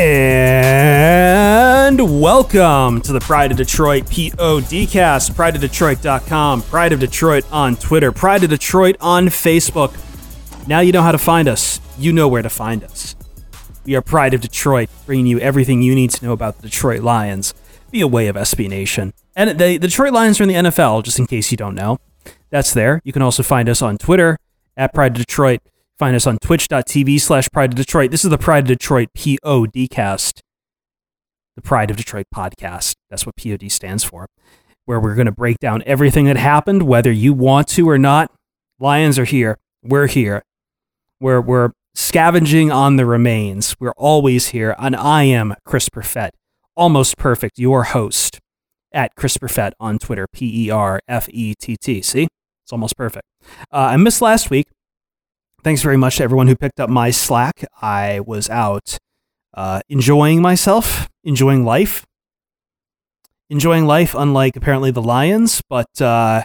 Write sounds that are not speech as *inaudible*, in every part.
And welcome to the Pride of Detroit PODcast, prideofdetroit.com, Pride of Detroit.com, Pride of Detroit on Twitter, Pride of Detroit on Facebook. Now you know how to find us. You know where to find us. We are Pride of Detroit, bringing you everything you need to know about the Detroit Lions via way of SB Nation. And the Detroit Lions are in the NFL, just in case you don't know. That's there. You can also find us on Twitter at Pride of Detroit. Find us on twitch.tv slash Pride of Detroit. This is the Pride of Detroit PODcast the Pride of Detroit podcast. That's what POD stands for, where we're going to break down everything that happened, whether you want to or not. Lions are here. We're here. We're, we're scavenging on the remains. We're always here. And I am Chris Perfett, almost perfect, your host at Chris Perfett on Twitter, P E R F E T T. See? It's almost perfect. Uh, I missed last week. Thanks very much to everyone who picked up my slack. I was out uh, enjoying myself, enjoying life, enjoying life. Unlike apparently the Lions, but uh,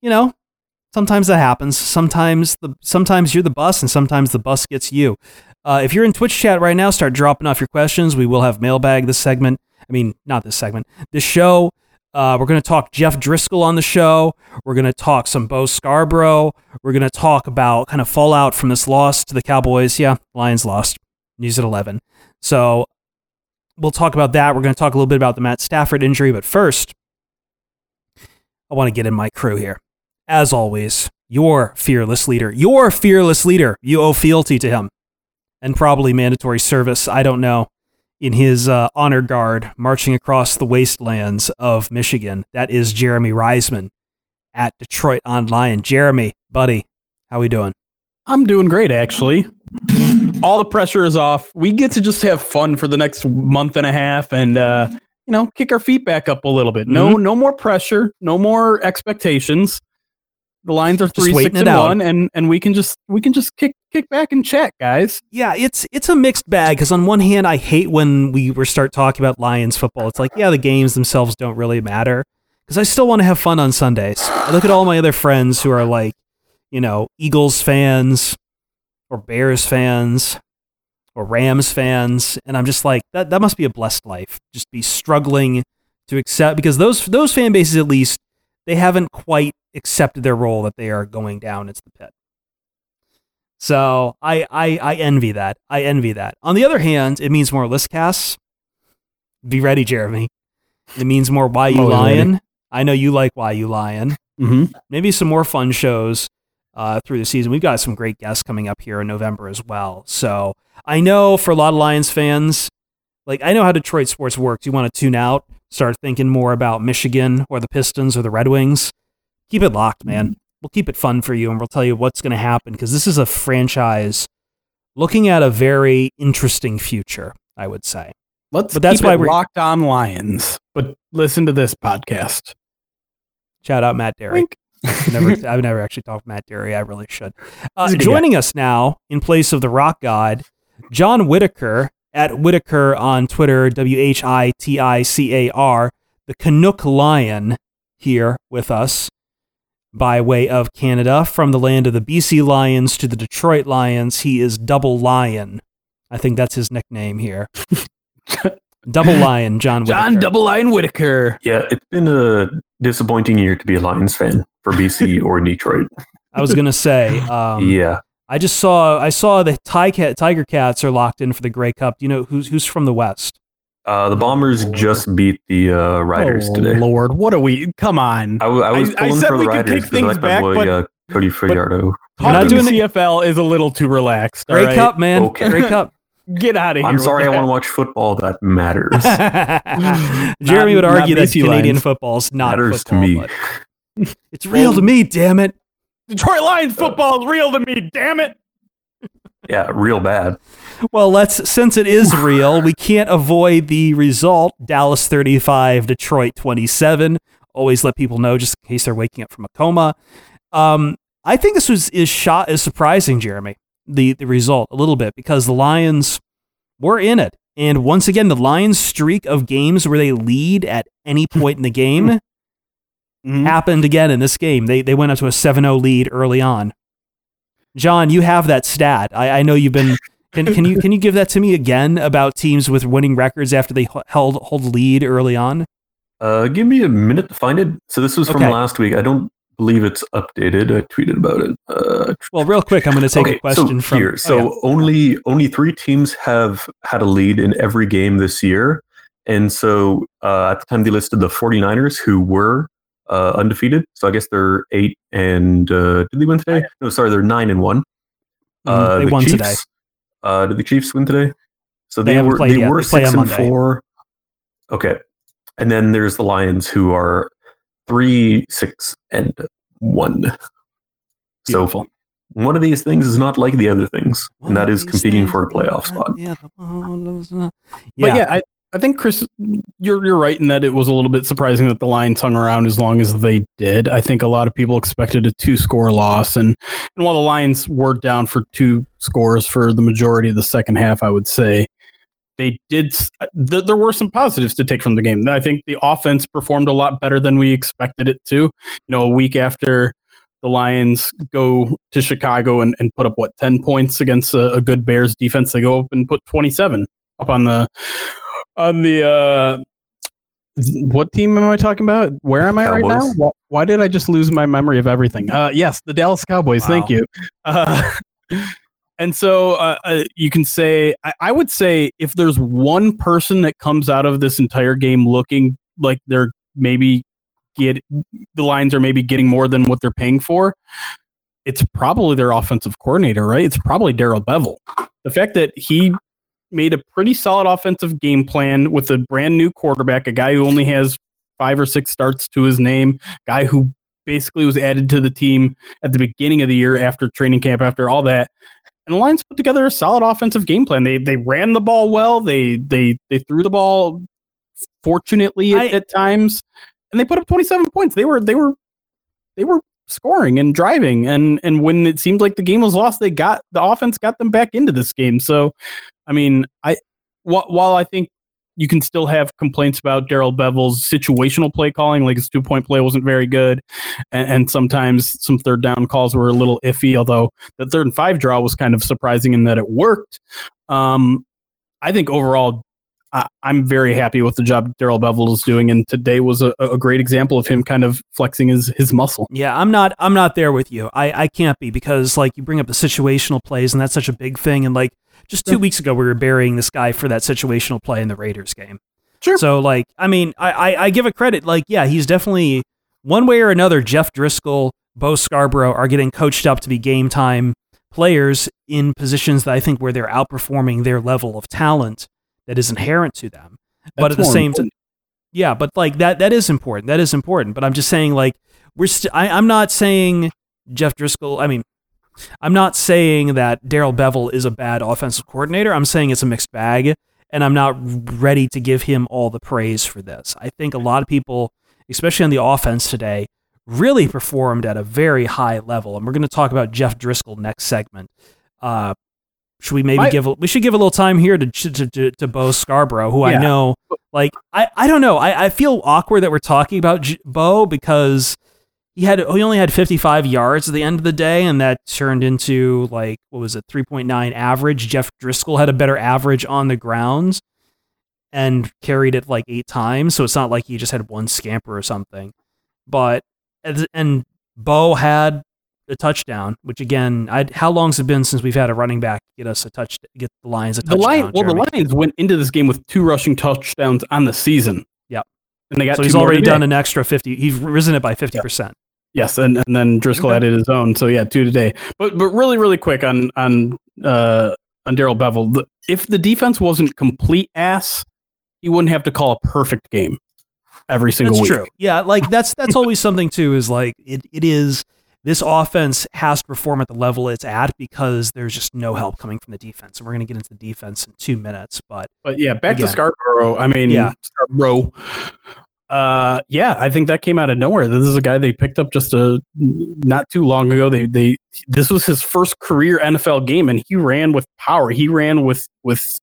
you know, sometimes that happens. Sometimes the sometimes you're the bus, and sometimes the bus gets you. Uh, if you're in Twitch chat right now, start dropping off your questions. We will have mailbag this segment. I mean, not this segment. This show. Uh, we're going to talk Jeff Driskel on the show. We're going to talk some Bo Scarbrough. We're going to talk about kind of fallout from this loss to the Cowboys. Yeah, Lions lost. News at 11. So we'll talk about that. We're going to talk a little bit about the Matt Stafford injury. But first, I want to get in my crew here. As always, your fearless leader, your fearless leader. You owe fealty to him and probably mandatory service. I don't know. In his uh, honor guard marching across the wastelands of Michigan. That is Jeremy Reisman at Detroit Online. Jeremy, buddy, how we doing? I'm doing great, actually all the pressure is off. We get to just have fun for the next month and a half and uh, you know, kick our feet back up a little bit. No, mm-hmm. no more pressure, no more expectations. The lines are three, six, and one, and and we can just we can just kick kick back and chat, guys. Yeah, it's it's a mixed bag because on one hand, I hate when we were start talking about Lions football. It's like, yeah, the games themselves don't really matter because I still want to have fun on Sundays. I look at all my other friends who are like, you know, Eagles fans, or Bears fans or Rams fans, and I'm just like that. That must be a blessed life. Just be struggling to accept because those those fan bases at least they haven't quite accepted their role that they are going down into the pit. So I I I envy that. I envy that. On the other hand, it means more list casts. Be ready, Jeremy. It means more why you lying. I know you like why you lying. Mm-hmm. Maybe some more fun shows uh, through the season. We've got some great guests coming up here in November as well. So I know for a lot of Lions fans, like I know how Detroit sports works. You want to tune out, start thinking more about Michigan or the Pistons or the Red Wings. Keep it locked, man. Mm-hmm. We'll keep it fun for you, and we'll tell you what's going to happen because this is a franchise looking at a very interesting future. I would say. Let's but that's why we're locked on Lions. But listen to this podcast. Shout out Matt Derrick. *laughs* never, *laughs* I've never actually talked to Matt Dery. I really should. Uh, joining us now in place of the Rock God, John Whiticar at Whiticar on Twitter, W H I T I C A R, the Canuck Lion here with us by way of Canada. From the land of the BC Lions to the Detroit Lions, he is Double Lion. I think that's his nickname here. *laughs* Double Lion, John Whiticar. John Double Lion Whiticar. Yeah, it's been a disappointing year to be a Lions fan for BC *laughs* or Detroit. I was gonna say, um, yeah. I just saw I saw the Tiger Cats are locked in for the Grey Cup. Do you know who's who's from the West? Uh, the Bombers just beat the uh, Riders oh, today. Lord, what are we? Come on. I, w- I was I- I pulling said for the we could Riders because I things like my back, boy but- uh, Cody Fajardo. We're not doing the CFL is a little too relaxed. Grey right? Cup, man. Okay. Grey Cup. *laughs* Get out of here. I'm with sorry, I want to watch football. That matters. *laughs* Jeremy would argue that Canadian Lions. football's not matters to me. but *laughs* It's real to me, damn it. Detroit Lions football is real to me. Damn it. Yeah, real bad. Well, let's since it is real, we can't avoid the result. Dallas 35, Detroit 27. Always let people know just in case they're waking up from a coma. Um, I think this was is shot is surprising, Jeremy. The the result a little bit because the Lions were in it. And once again, the Lions streak of games where they lead at any point in the game *laughs* Mhm. happened again in this game. They they went up to a 7-0 lead early on. John, you have that stat. I, I know you've been. *laughs* Can, can you can you give that to me again about teams with winning records after they held hold lead early on? Uh, give me a minute to find it. So this was from Okay. last week. I don't believe it's updated. I tweeted about it. Uh, Well, real quick, I'm going to take a question so from here. oh, So yeah. only only three teams have had a lead in every game this year, and so uh, at the time they listed the 49ers, who were uh, undefeated. So I guess they're eight and uh, did they win today? No, sorry, they're nine and one. Mhm, Uh, they the won Chiefs, today. Uh, did the Chiefs win today? So They they, were they yet. were They six and Monday. four. Okay, and then there's the Lions, who are three, six, and one. Beautiful. So one of these things is not like the other things, and that is competing for a playoff spot. Yeah. But yeah. yeah, I, I think Chris, you're you're right in that it was a little bit surprising that the Lions hung around as long as they did. I think a lot of people expected a two score loss, and and while the Lions were down for two scores for the majority of the second half, I would say they did. Uh, th- there were some positives to take from the game. I think the offense performed a lot better than we expected it to. You know, a week after the Lions go to Chicago and, and put up what ten points against a, a good Bears defense, they go up and put twenty seven up on the on the uh what team am I talking about? Where am I right now? Why, why did I just lose my memory of everything? Uh yes, the Dallas Cowboys. Thank you. Uh, *laughs* and so uh, uh, you can say I, I would say if there's one person that comes out of this entire game looking like they're maybe get the Lions are maybe getting more than what they're paying for, it's probably their offensive coordinator, right? It's probably Darrell Bevell. The fact that he made a pretty solid offensive game plan with a brand new quarterback, a guy who only has five or six starts to his name, guy who basically was added to the team at the beginning of the year after training camp, after all that. And the Lions put together a solid offensive game plan. They they ran the ball well. They they they threw the ball fortunately at, I- at times, and they put up 27 points. They were they were they were scoring and driving and and when it seemed like the game was lost they got the offense got them back into this game so i mean i wh- while i think you can still have complaints about Darrell Bevell's situational play calling, like his two point play wasn't very good, and, and sometimes some third down calls were a little iffy. Although the third and five draw was kind of surprising in that it worked. Um, I think overall, I, I'm very happy with the job Darrell Bevell is doing, and today was a, a great example of him kind of flexing his his muscle. Yeah, I'm not I'm not there with you. I, I can't be because like you bring up the situational plays and that's such a big thing and like just two weeks ago we were burying this guy for that situational play in the Raiders game. Sure. So like I mean I, I, I give a credit like yeah he's definitely one way or another Jeff Driskel, Bo Scarbrough are getting coached up to be game time players in positions that I think where they're outperforming their level of talent that is inherent to them. but at the same time, yeah, but like that that is important. That is important. But I'm just saying like we're st- I, I'm not saying Jeff Driskel. I mean, I'm not saying that Darrell Bevell is a bad offensive coordinator. I'm saying it's a mixed bag, and I'm not ready to give him all the praise for this. I think a lot of people, especially on the offense today, really performed at a very high level. And we're going to talk about Jeff Driskel next segment. Uh, should we maybe My- give a, we should give a little time here to to, to, to Bo Scarbrough, who I know like I, I don't know I, I feel awkward that we're talking about J- Bo because he had he only had 55 yards at the end of the day and that turned into like what was it 3.9 average Jeff Driskel had a better average on the ground and carried it like eight times so it's not like he just had one scamper or something but and- Bo had a touchdown. Which again, I how long's it been since we've had a running back get us a touch, get the Lions a The touchdown? Lion, well, the Lions went into this game with two rushing touchdowns on the season. Yep. and they got so he's already done an extra fifty. He's risen it by fifty percent. Yes, and, and then Driskel Okay. added his own. So yeah, two today. But but really, really quick on on uh on Darrell Bevell. the- If the defense wasn't complete ass, he wouldn't have to call a perfect game every single That's week. true. Yeah, like that's that's always *laughs* something too. Is like it, it is. This offense has to perform at the level it's at because there's just no help coming from the defense. And we're going to get into the defense in two minutes. But But yeah, back Again. to Scarbrough. I mean, Yeah. Scarbrough. Uh, yeah, I think that came out of nowhere. This is a guy they picked up just a not too long ago. They they this was his first career NFL game, and he ran with power. He ran with with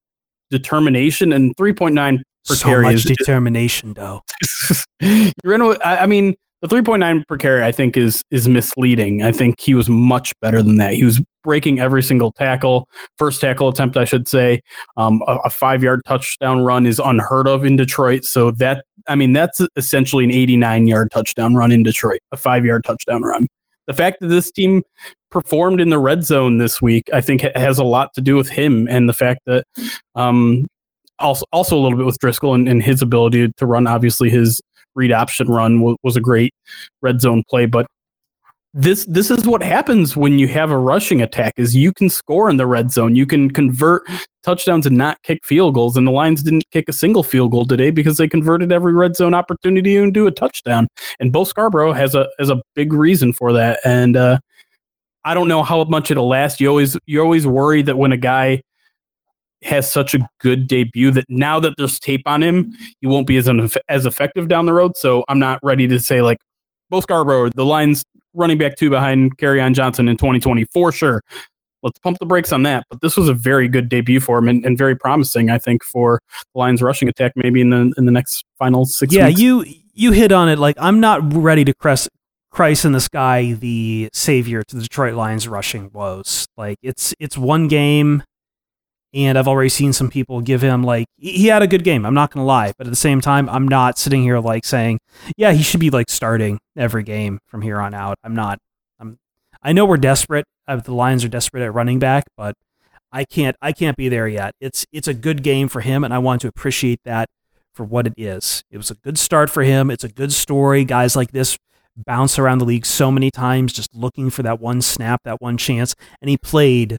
determination and three point nine per so carry much determination, though. *laughs* you ran with, I, I mean, the 3.9 per carry, I think, is is misleading. I think he was much better than that. He was breaking every single tackle, first tackle attempt, I should say. Um, a, a five yard touchdown run is unheard of in Detroit. So that, I mean, that's essentially an 89 yard touchdown run in Detroit, a five yard touchdown run. The fact that this team performed in the red zone this week, I think, ha- has a lot to do with him and the fact that um, also also a little bit with Driskel and, and his ability to run. Obviously, his read option run was a great red zone play, but this this is what happens when you have a rushing attack is you can score in the red zone. You can convert touchdowns and not kick field goals and the lions didn't kick a single field goal today because they converted every red zone opportunity into a touchdown. And bo scarbrough has a has a big reason for that. And uh i don't know how much it'll last. You always you always worry that when a guy has such a good debut that now that there's tape on him, he won't be as as effective down the road. So I'm not ready to say like Bo Scarbrough, the Lions running back two behind on Johnson in 2020 for sure. Let's pump the brakes on that. But this was a very good debut for him and, and very promising, I think, for the Lions rushing attack maybe in the in the next final six yeah, weeks. you you hit on it. Like I'm not ready to crest Christ in the sky, the savior to the Detroit Lions rushing woes. Like it's it's one game, and I've already seen some people give him like he had a good game. I'm not gonna lie, but at the same time, I'm not sitting here like saying, yeah, he should be like starting every game from here on out. I'm not. I'm. I know we're desperate. Uh, the Lions are desperate at running back, but I can't. I can't be there yet. It's it's a good game for him, and I want to appreciate that for what it is. It was a good start for him. It's a good story. Guys like this bounce around the league so many times just looking for that one snap, that one chance, and he played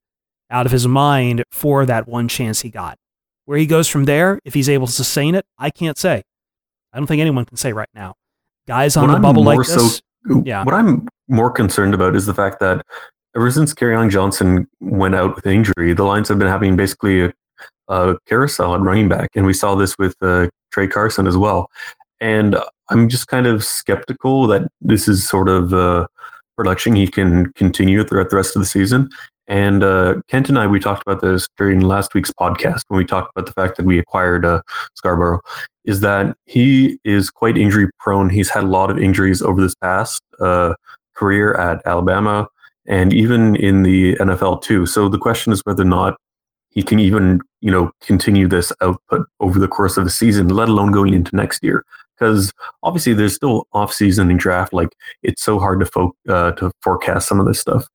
out of his mind for that one chance he got. Where he goes from there, if he's able to sustain it, I can't say. I don't think anyone can say right now. Guys on What I'm bubble like more so- this, Yeah. What I'm more concerned about is the fact that ever since Kerryon Johnson went out with injury, the Lions have been having basically a, a carousel at running back, and we saw this with uh, Tra Carson as well. And I'm just kind of skeptical that this is sort of uh, production he can continue throughout the rest of the season. And uh, Kent and I, we talked about this during last week's podcast when we talked about the fact that we acquired uh, Scarbrough, is that he is quite injury prone. He's had a lot of injuries over this past uh, career at Alabama and even in the NFL too. So the question is whether or not he can even, you know, continue this output over the course of the season, let alone going into next year. Because obviously there's still off season and draft. Like it's so hard to fo- uh, to forecast some of this stuff.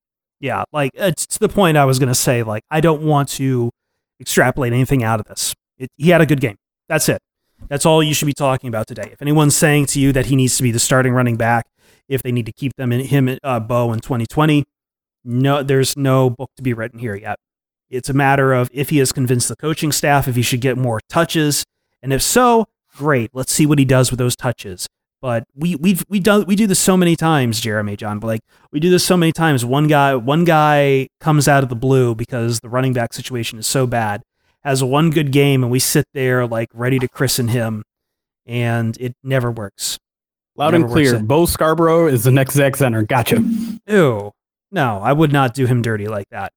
Yeah, like it's to the point I was going to say, like, I don't want to extrapolate anything out of this. It, he had a good game. That's it. That's all you should be talking about today. If anyone's saying to you that he needs to be the starting running back, if they need to keep them in him, uh, Bo in 2020, no, there's no book to be written here yet. It's a matter of if he has convinced the coaching staff if he should get more touches, and if so, great. Let's see what he does with those touches. But we we've we done we do this so many times, Jeremy John. But like we do this so many times. One guy one guy comes out of the blue because the running back situation is so bad, has one good game, and we sit there like ready to christen him, and it never works. Loud Never and clear. Bo Scarbrough is the next Zach Zenner. Gotcha. Ew, no, I would not do him dirty like that.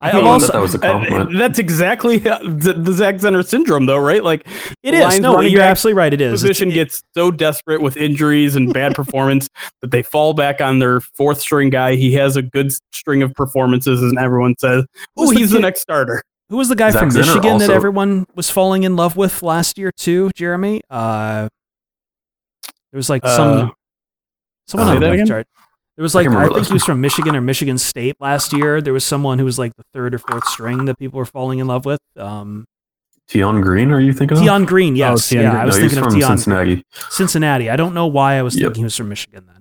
I, I I'm thought also that was a compliment. Uh, that's exactly *laughs* the, the Zach Zenner syndrome, though, right? Like it is. the is Lions no, you're back absolutely right. It is It's- position it- gets so desperate with injuries and bad *laughs* performance that they fall back on their fourth string guy. He has a good string of performances, and everyone says, Who's "Oh, he's the kid- next starter." Who was the guy Zach from Zenner Michigan that everyone was falling in love with last year too, Jeremy? Uh, there was like Uh, some someone say on the that again? chart. There was like can I, think he was from Michigan or Michigan State last year. There was someone who was like the third or fourth string that people were falling in love with. Um, Tion Green, are you thinking of? Tion Green, yes, Tion yeah, Green. I was no, thinking of from Tion Cincinnati. Cincinnati. I don't know why I was Yep. thinking he was from Michigan then.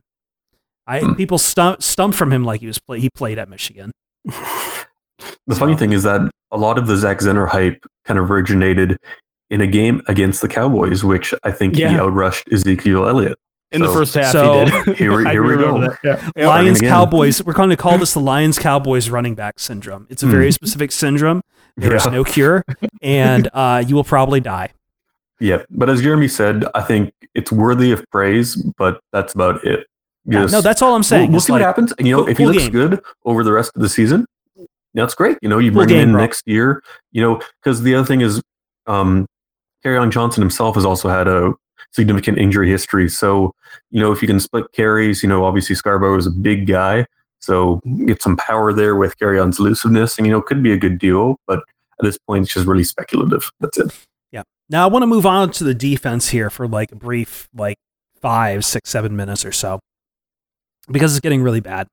I Hmm. people stump, stumped from him like he was play, he played at Michigan. The funny thing is that a lot of the Zach Zenner hype kind of originated in a game against the Cowboys, which I think he Yeah. outrushed Ezekiel Elliott. In the first half, so- he did. *laughs* Here I here we remember go. that, Yeah. Yeah. Lions. Cowboys. We're going to call this the Lions Cowboys running back syndrome. It's a very Hmm. specific syndrome. There is Yeah. no cure, and *laughs* uh, you will probably die. Yeah, but as Jeremy said, I think it's worthy of praise, but that's about it. Yeah, Just- no, that's all I'm we'll, saying. we'll see like- what happens. And, you know, cool- if he cool looks game. good over the rest of the season, that's great. You know, you Cool bring him in bro. next year. You know, because the other thing is, um, on Johnson himself has also had a significant injury history. So, you know, if you can split carries, you know, obviously Scarbrough is a big guy, so get some power there with on's elusiveness, and you know, could be a good deal. But at this point, it's just really speculative. That's it. Yeah. Now I want to move on to the defense here for like a brief, like five, six, seven minutes or so, because it's getting really bad.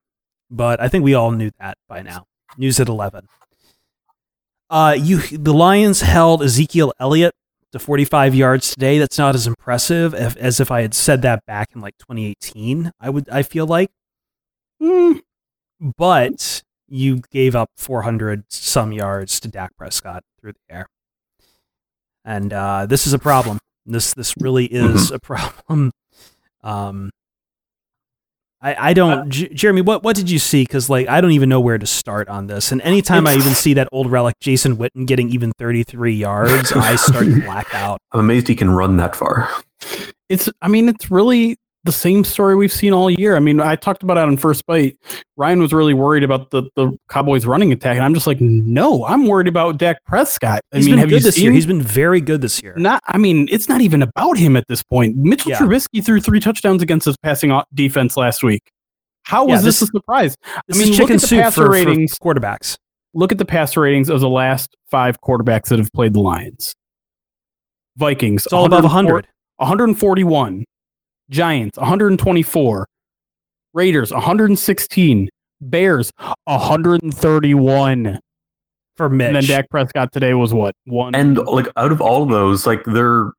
But I think we all knew that by now. News at eleven. Uh, you the Lions held Ezekiel Elliott to 45 yards today. That's not as impressive if, as if I had said that back in like 2018. I would I feel like, Hmm. but you gave up 400 some yards to Dak Prescott through the air and uh, this is a problem. This this really is a *laughs* problem. Um, I I don't, J- Jeremy. What what did you see? Because like I don't even know where to start on this. And anytime I even see that old relic Jason Witten getting even thirty three yards, I start to black out. *laughs* I'm amazed he can run that far. It's, I mean, it's really the same story we've seen all year. I mean, I talked about it on First Bite. Ryan was really worried about the, the Cowboys running attack. And I'm just like, no, I'm worried about Dak Prescott. I He's mean, been have good you this seen, year. He's been very good this year. not, I mean, it's not even about him at this point. Mitchell Yeah. Trubisky threw three touchdowns against his passing defense last week. How was Yeah, this, this- a surprise? This I mean, look at the passer for, for ratings. quarterbacks. Look at the passer ratings of the last five quarterbacks that have played the Lions. Vikings, It's all above 100. 141. Giants, 124. Raiders, 116. Bears, 131. for Mitch. And then Dak Prescott today was what? One. And like out of all of those, like they're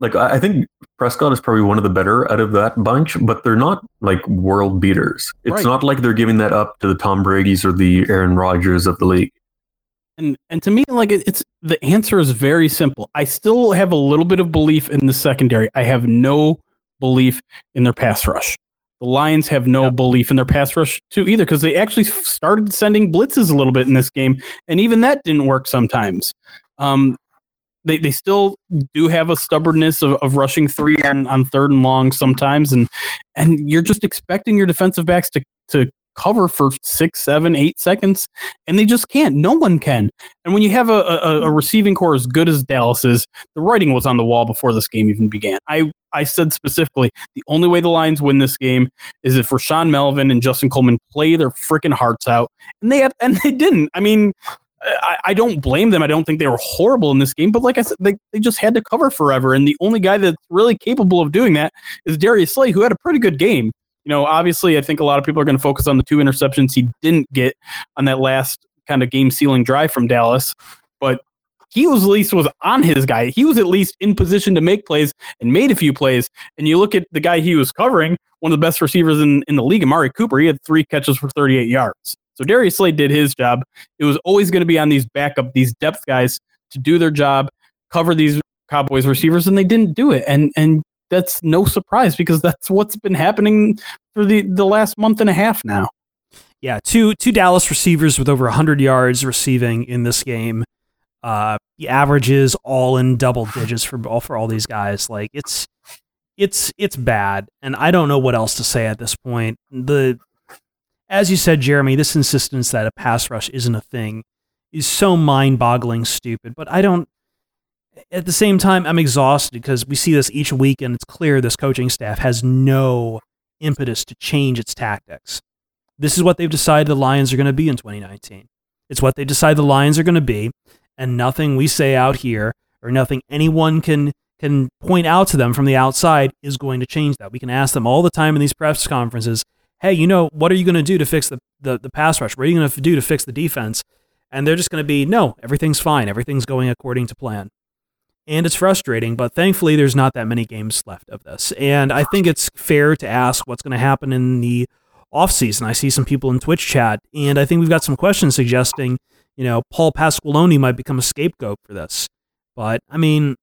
like I I think Prescott is probably one of the better out of that bunch, but they're not like world beaters. It's Right. not like they're giving that up to the Tom Brady's or the Aaron Rodgers of the league. And and to me, like it- it's the answer is very simple. I still have a little bit of belief in the secondary. I have no belief in their pass rush. The Lions have no belief in their pass rush too either because they actually started sending blitzes a little bit in this game, and even that didn't work sometimes. Um, they they still do have a stubbornness of, of rushing three on, on third and long sometimes, and and you're just expecting your defensive backs to to cover for six, seven, eight seconds, and they just can't. No one can. And when you have a, a, a receiving corps as good as Dallas's, the writing was on the wall before this game even began. I, I said specifically the only way the Lions win this game is if Rashaan Melvin and Justin Coleman play their freaking hearts out, and they have, and they didn't. I mean. I, I don't blame them. I don't think they were horrible in this game, but like I said, they, they just had to cover forever. And the only guy that's really capable of doing that is Darius Slay, who had a pretty good game. You know, obviously, I think a lot of people are going to focus on the two interceptions he didn't get on that last kind of game sealing drive from Dallas, but he was at least was on his guy. He was at least in position to make plays and made a few plays. And you look at the guy he was covering, one of the best receivers in, in the league, Amari Cooper. He had three catches for 38 yards. So Darius Slay did his job. It was always going to be on these backup, these depth guys to do their job, cover these Cowboys receivers, and they didn't do it. And and that's no surprise because that's what's been happening for the the last month and a half now. Yeah, two two Dallas receivers with over 100 yards receiving in this game. Uh, the averages all in double digits for all for all these guys. Like it's it's it's bad, and I don't know what else to say at this point. The as you said, Jeremy, this insistence that a pass rush isn't a thing is so mind-boggling stupid. But I don't. At the same time, I'm exhausted because we see this each week, and it's clear this coaching staff has no impetus to change its tactics. This is what they've decided the Lions are going to be in 2019. It's what they decide the Lions are going to be, and nothing we say out here or nothing anyone can can point out to them from the outside is going to change that. We can ask them all the time in these press conferences, hey, you know, what are you going to do to fix the, the, the pass rush? What are you going to do to fix the defense? And they're just going to be, no, everything's fine. Everything's going according to plan. And it's frustrating, but thankfully, there's not that many games left of this. And I think it's fair to ask what's going to happen in the offseason. I see some people in Twitch chat, and I think we've got some questions suggesting, you know, Paul Pasqualoni might become a scapegoat for this. But, I mean,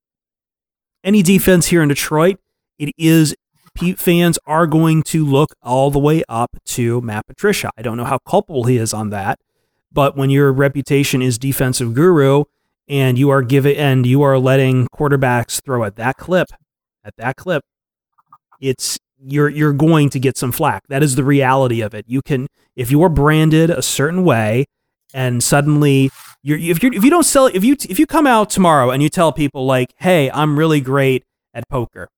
any defense here in Detroit, it is Pete fans are going to look all the way up to Matt Patricia. I don't know how culpable he is on that, but when your reputation is defensive guru and you are giving and you are letting quarterbacks throw at that clip, at that clip, it's you're you're going to get some flack. That is the reality of it. You can if you're branded a certain way and suddenly you're if you if you don't sell if you if you come out tomorrow and you tell people like, "Hey, I'm really great at poker."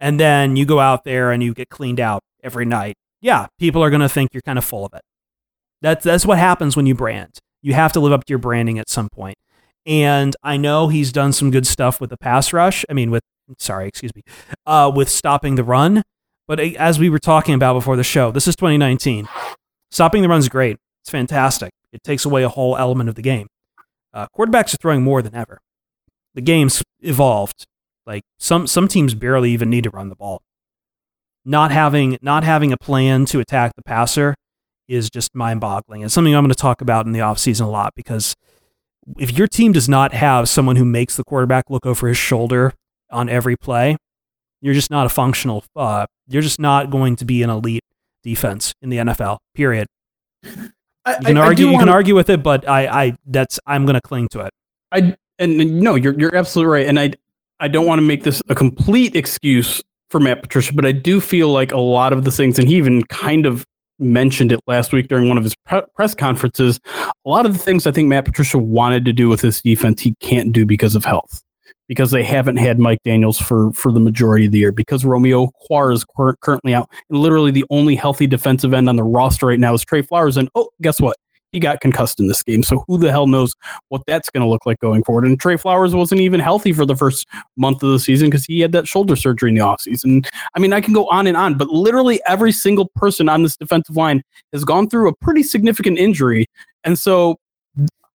and then you go out there and you get cleaned out every night, yeah, people are going to think you're kind of full of it. That's that's what happens when you brand. You have to live up to your branding at some point. And I know he's done some good stuff with the pass rush. I mean, with sorry, excuse me, uh, with stopping the run. But as we were talking about before the show, this is 2019. Stopping the run's great. It's fantastic. It takes away a whole element of the game. Uh, quarterbacks are throwing more than ever. The game's evolved. Like some some teams barely even need to run the ball. Not having not having a plan to attack the passer is just mind-boggling. It's something I'm going to talk about in the offseason a lot because if your team does not have someone who makes the quarterback look over his shoulder on every play, you're just not a functional. Uh, you're just not going to be an elite defense in the NFL. Period. I, you can I, argue. I you wanna, can argue with it, but I, I, that's I'm going to cling to it. I and no, you're you're absolutely right, and I I don't want to make this a complete excuse for Matt Patricia, but I do feel like a lot of the things, and he even kind of mentioned it last week during one of his pre- press conferences. A lot of the things I think Matt Patricia wanted to do with this defense, he can't do because of health, because they haven't had Mike Daniels for for the majority of the year, because Romeo Okwara is cur- currently out, and literally the only healthy defensive end on the roster right now is Trey Flowers. And oh, guess what? He got concussed in this game. So who the hell knows what that's going to look like going forward? And Trey Flowers wasn't even healthy for the first month of the season because he had that shoulder surgery in the offseason. I mean, I can go on and on, but literally every single person on this defensive line has gone through a pretty significant injury. And so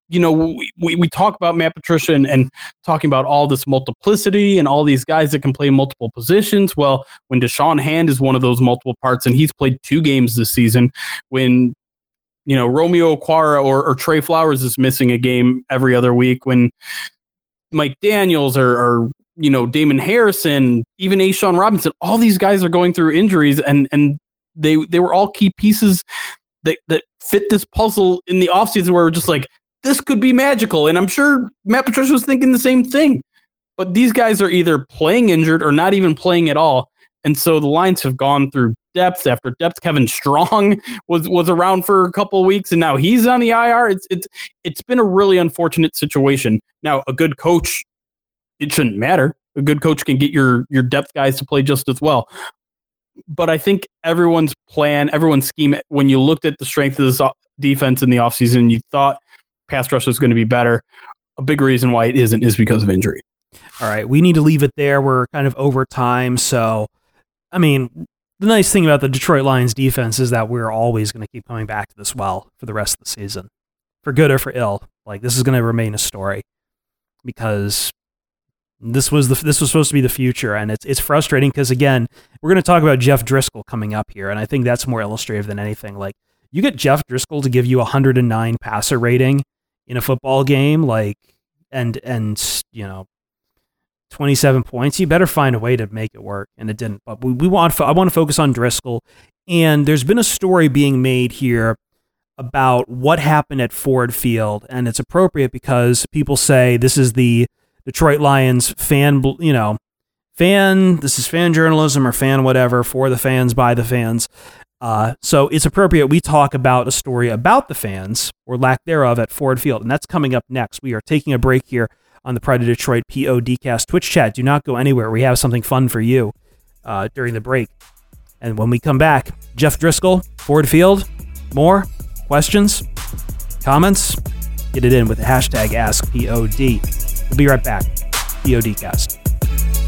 you know, we, we, we, talk about Matt Patricia and, and, talking about all this multiplicity and all these guys that can play multiple positions. Well, when Da'Shawn Hand is one of those multiple parts, and he's played two games this season, when you know, Romeo Okwara or, or Trey Flowers is missing a game every other week when Mike Daniels or, or you know, Damon Harrison, even A'Shawn Robinson, all these guys are going through injuries and and they they were all key pieces that that fit this puzzle in the offseason where we're just like, this could be magical. And I'm sure Matt Patricia was thinking the same thing. But these guys are either playing injured or not even playing at all. And so the Lions have gone through depth after depth. Kevin Strong *laughs* was was around for a couple of weeks, and now he's on the IR. It's it's it's been a really unfortunate situation. Now, a good coach, it shouldn't matter. A good coach can get your your depth guys to play just as well. But I think everyone's plan, everyone's scheme, when you looked at the strength of this defense in the offseason, you thought pass rush was going to be better. A big reason why it isn't is because of injury. All right, we need to leave it there. We're kind of over time, so I mean, the nice thing about the Detroit Lions defense is that we're always going to keep coming back to this well for the rest of the season, for good or for ill. Like this is going to remain a story because this was the this was supposed to be the future, and it's it's frustrating because again, we're going to talk about Jeff Driskel coming up here, and I think that's more illustrative than anything. Like you get Jeff Driskel to give you a 109 passer rating in a football game, like and and you know 27 points. You better find a way to make it work. And it didn't. But we, we want, I want to focus on Driskel. And there's been a story being made here about what happened at Ford Field. And it's appropriate because people say this is the Detroit Lions fan, you know, fan, this is fan journalism or fan whatever for the fans, by the fans. Uh, so it's appropriate we talk about a story about the fans or lack thereof at Ford Field. And that's coming up next. We are taking a break here on the Pride of Detroit PODcast Twitch chat. Do not go anywhere. We have something fun for you uh, during the break. And when we come back, Jeff Driskel, Ford Field, more questions, comments, get it in with the hashtag AskPOD. We'll be right back. PODcast.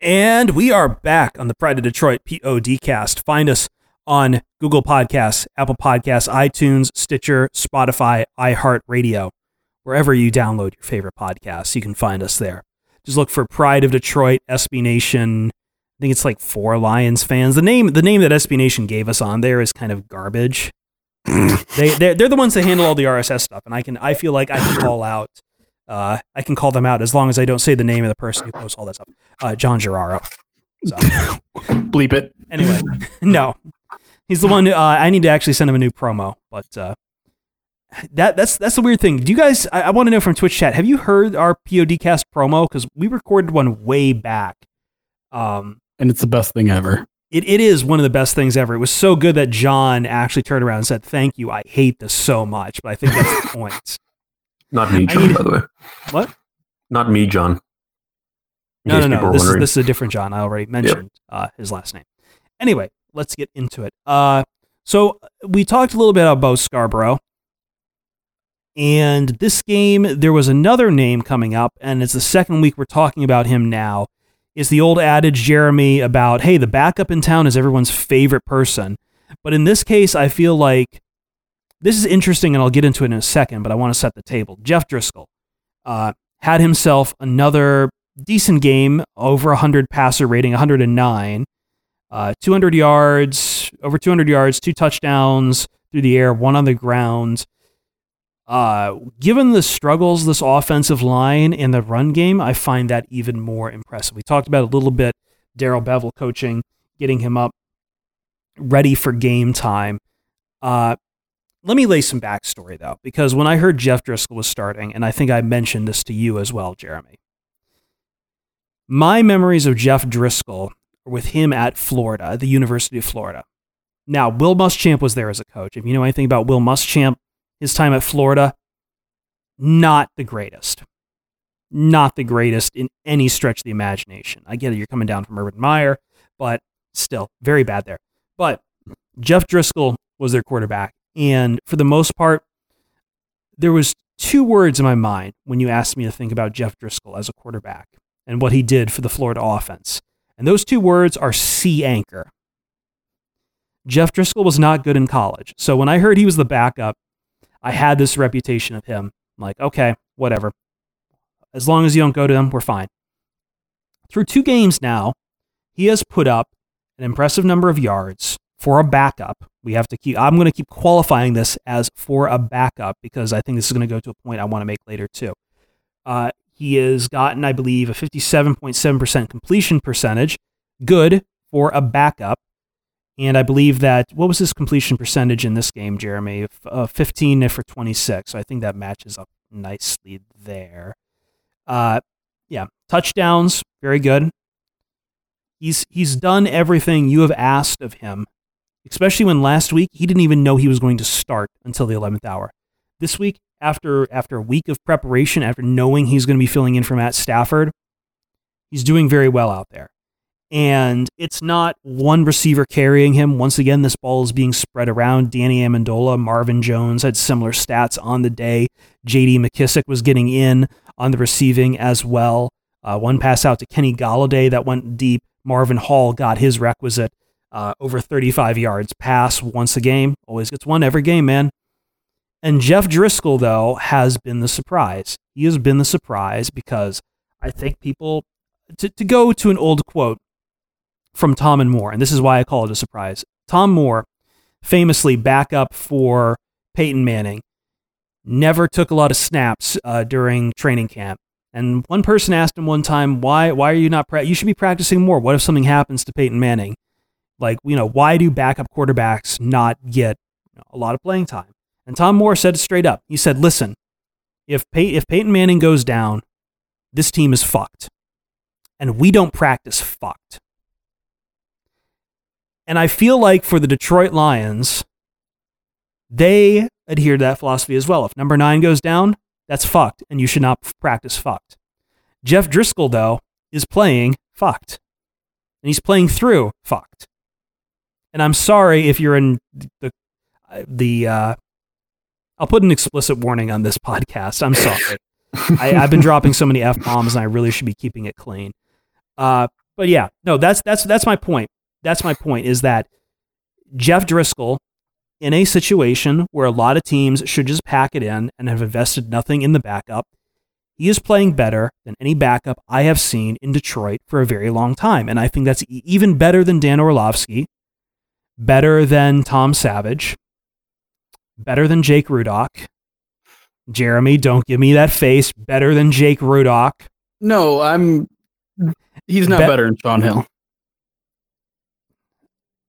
And we are back on the Pride of Detroit PODcast. Find us on Google Podcasts, Apple Podcasts, iTunes, Stitcher, Spotify, iHeartRadio. Wherever you download your favorite podcasts, you can find us there. Just look for Pride of Detroit, SB Nation. I think it's like four Lions fans. The name the name that SB Nation gave us on there is kind of garbage. *clears throat* they they're, they're the ones that handle all the RSS stuff, and I can I feel like I can call out uh, I can call them out as long as I don't say the name of the person who posts all that stuff. Uh, John Geraro. So *laughs* Bleep it. anyway, *laughs* no, he's the one. Who, uh, I need to actually send him a new promo, but uh, that that's that's the weird thing. Do you guys? I, I want to know from Twitch chat. Have you heard our PODcast promo? Because we recorded one way back. Um, And it's the best thing ever. it, it is one of the best things ever. It was so good that John actually turned around and said, "Thank you. I hate this so much," but I think that's the point. Not me, John, by the way. What? Not me, John. In No, no, no. This is this is a different John. I already mentioned uh, his last name. Anyway, let's get into it. Uh, so we talked a little bit about Bo Scarbrough, and this game there was another name coming up, and it's the second week we're talking about him now. Is the old adage, Jeremy, about hey, the backup in town is everyone's favorite person, but in this case, I feel like this is interesting, and I'll get into it in a second. But I want to set the table. Jeff Driskel uh, had himself another decent game, over 100 passer rating, 109, uh, 200 yards, over 200 yards, two touchdowns through the air, one on the ground. Uh, given the struggles this offensive line in the run game, I find that even more impressive. We talked about a little bit. Darrell Bevell coaching, getting him up ready for game time. Uh, let me lay some backstory though, because when I heard Jeff Driskel was starting, and I think I mentioned this to you as well, Jeremy. My memories of Jeff Driskel are with him at Florida, the University of Florida. Now, Will Muschamp was there as a coach. If you know anything about Will Muschamp, his time at Florida, not the greatest. Not the greatest in any stretch of the imagination. I get it, you're coming down from Urban Meyer, but still, very bad there. But Jeff Driskel was their quarterback. And for the most part, there was two words in my mind when you asked me to think about Jeff Driskel as a quarterback and what he did for the Florida offense. And those two words are sea anchor. Jeff Driskel was not good in college. So when I heard he was the backup, I had this reputation of him. I'm like, okay, whatever. As long as you don't go to him, we're fine. Through two games now, he has put up an impressive number of yards for a backup. We have to keep, I'm going to keep qualifying this as for a backup because I think this is going to go to a point I want to make later too. Uh, he has gotten, I believe, a 57.7% completion percentage. Good for a backup. And I believe that, what was his completion percentage in this game, Jeremy? Uh, 15 for 26. So I think that matches up nicely there. Uh, yeah, touchdowns, very good. He's, he's done everything you have asked of him, especially when last week he didn't even know he was going to start until the 11th hour. This week, after after a week of preparation, after knowing he's going to be filling in for Matt Stafford, he's doing very well out there. And it's not one receiver carrying him. Once again, this ball is being spread around. Danny Amendola, Marvin Jones had similar stats on the day. J.D. McKissic was getting in on the receiving as well. Uh, one pass out to Kenny Golladay that went deep. Marvin Hall got his requisite uh, over 35 yards pass once a game. Always gets one every game, man. And Jeff Driskel, though, has been the surprise. He has been the surprise because I think people, to, to go to an old quote from Tom and Moore, and this is why I call it a surprise. Tom Moore, famously backup for Peyton Manning, never took a lot of snaps uh, during training camp. And one person asked him one time, "Why? Why are you not? Pra- you should be practicing more. What if something happens to Peyton Manning? Like, you know, why do backup quarterbacks not get you know, a lot of playing time?" And Tom Moore said it straight up. He said, "Listen, if Pey- if Peyton Manning goes down, this team is fucked, and we don't practice fucked." And I feel like for the Detroit Lions, they adhere to that philosophy as well. If number nine goes down, that's fucked, and you should not practice fucked. Jeff Driskel, though, is playing fucked, and he's playing through fucked. And I'm sorry if you're in the the. Uh, I'll put an explicit warning on this podcast. I'm sorry. *laughs* I, I've been dropping so many f bombs, and I really should be keeping it clean. Uh, but yeah, no, that's that's that's my point. That's my point is that Jeff Driskel in a situation where a lot of teams should just pack it in and have invested nothing in the backup. He is playing better than any backup I have seen in Detroit for a very long time. And I think that's even better than Dan Orlovsky, better than Tom Savage, better than Jake Rudock. Jeremy, don't give me that face. Better than Jake Rudock. No, I'm. He's not Be- better than Shaun Hill.